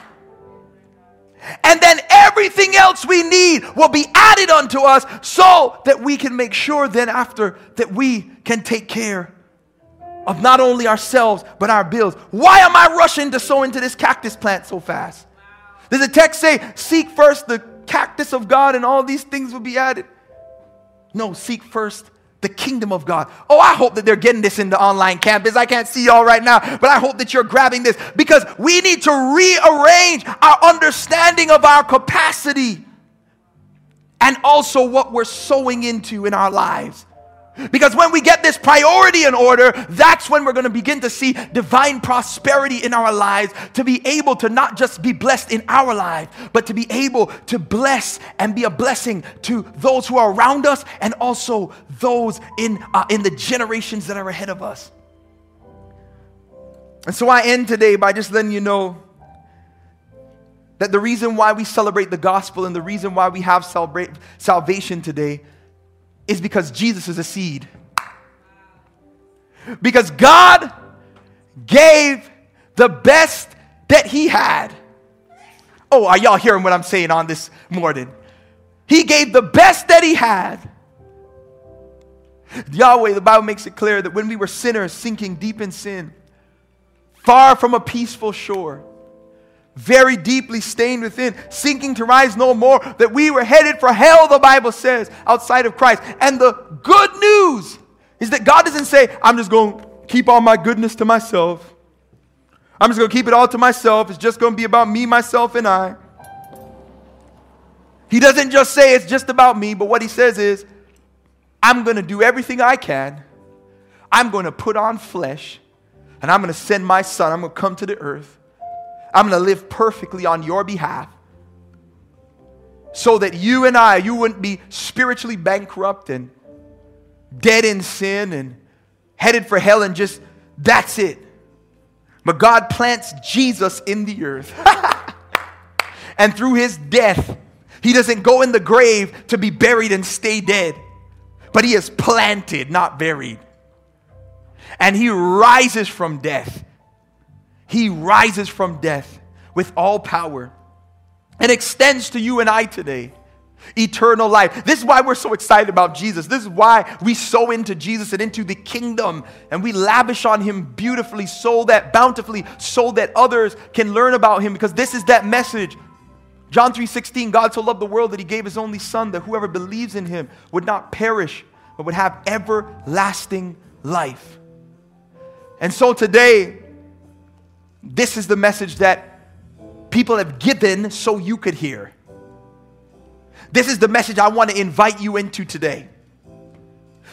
And then everything else we need will be added unto us so that we can make sure then after that we can take care of not only ourselves but our bills. Why am I rushing to sow into this cactus plant so fast? Does the text say, seek first the cactus of God and all these things will be added? No, seek first the kingdom of God. Oh, I hope that they're getting this in the online campus. I can't see y'all right now, but I hope that you're grabbing this because we need to rearrange our understanding of our capacity and also what we're sowing into in our lives. Because when we get this priority in order, that's when we're going to begin to see divine prosperity in our lives, to be able to not just be blessed in our life, but to be able to bless and be a blessing to those who are around us and also those in, uh, in the generations that are ahead of us. And so I end today by just letting you know that the reason why we celebrate the gospel and the reason why we have celebrate salvation today is because Jesus is a seed. Because God gave the best that He had. Oh, are y'all hearing what I'm saying on this morning? He gave the best that he had. Yahweh, the Bible makes it clear that when we were sinners sinking deep in sin, far from a peaceful shore, very deeply stained within, sinking to rise no more, that we were headed for hell, the Bible says, outside of Christ. And the good news is that God doesn't say, I'm just going to keep all my goodness to myself. I'm just going to keep it all to myself. It's just going to be about me, myself, and I. He doesn't just say it's just about me, but what he says is, I'm going to do everything I can. I'm going to put on flesh, and I'm going to send my son. I'm going to come to the earth. I'm going to live perfectly on your behalf so that you and I, you wouldn't be spiritually bankrupt and dead in sin and headed for hell and just that's it. But God plants Jesus in the earth. and through his death, he doesn't go in the grave to be buried and stay dead, but he is planted, not buried. And he rises from death. He rises from death with all power and extends to you and I today eternal life. This is why we're so excited about Jesus. This is why we sow into Jesus and into the kingdom and we lavish on him beautifully, so that bountifully, so that others can learn about him because this is that message. John 3:16 God so loved the world that he gave his only son that whoever believes in him would not perish but would have everlasting life. And so today this is the message that people have given so you could hear. This is the message I want to invite you into today.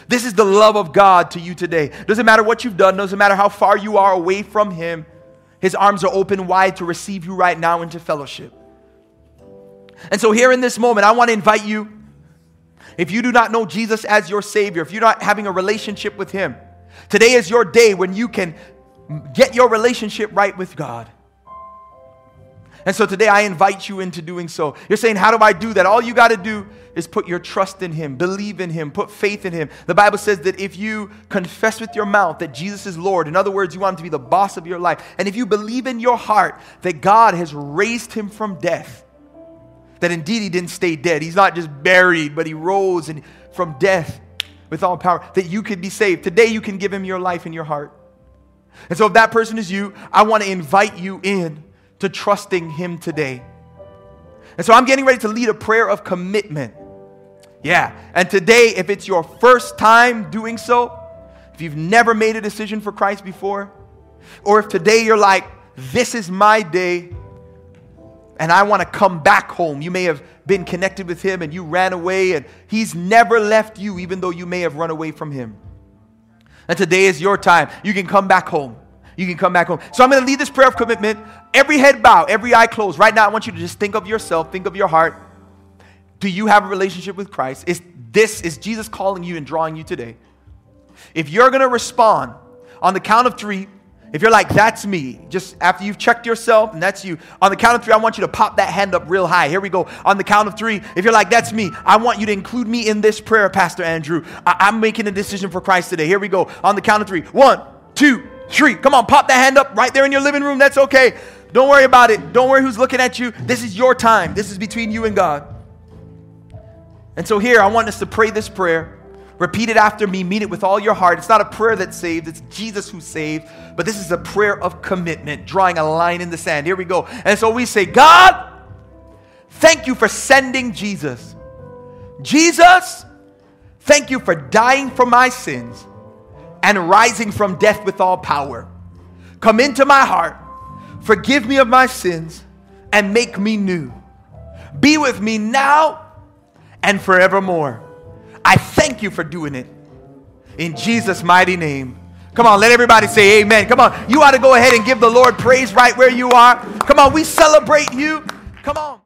This is the love of God to you today. Doesn't matter what you've done, doesn't matter how far you are away from Him, His arms are open wide to receive you right now into fellowship. And so, here in this moment, I want to invite you. If you do not know Jesus as your Savior, if you're not having a relationship with Him, today is your day when you can get your relationship right with God. And so today I invite you into doing so. You're saying, How do I do that? All you got to do is put your trust in Him, believe in Him, put faith in Him. The Bible says that if you confess with your mouth that Jesus is Lord, in other words, you want Him to be the boss of your life, and if you believe in your heart that God has raised Him from death, that indeed He didn't stay dead, He's not just buried, but He rose and from death with all power, that you could be saved. Today you can give Him your life and your heart. And so if that person is you, I want to invite you in to trusting Him today. And so I'm getting ready to lead a prayer of commitment. Yeah. And today, if it's your first time doing so, if you've never made a decision for Christ before, or if today you're like, this is my day, and I want to come back home. You may have been connected with Him and you ran away, and He's never left you, even though you may have run away from Him. And today is your time. You can come back home you can come back home. So I'm going to lead this prayer of commitment. Every head bow, every eye closed. Right now, I want you to just think of yourself, think of your heart. Do you have a relationship with Christ? Is this is Jesus calling you and drawing you today? If you're going to respond on the count of three, if you're like, that's me, just after you've checked yourself and that's you, on the count of three, I want you to pop that hand up real high. Here we go. On the count of three, if you're like, that's me, I want you to include me in this prayer, Pastor Andrew. I- am making a decision for Christ today. Here we go. On the count of three. One, two, three. Come on, pop that hand up right there in your living room. That's okay. Don't worry about it. Don't worry who's looking at you. This is your time. This is between you and God. And so here, I want us to pray this prayer. Repeat it after me. Mean it with all your heart. It's not a prayer that saved, it's Jesus who saved. But this is a prayer of commitment, drawing a line in the sand. Here we go. And so we say, God, thank you for sending Jesus. Jesus, thank you for dying for my sins and rising from death with all power. Come into my heart, forgive me of my sins, and make me new. Be with me now and forevermore. I thank you for doing it. In Jesus' mighty name. Come on, let everybody say amen. Come on, you ought to go ahead and give the Lord praise right where you are. Come on, we celebrate you. Come on.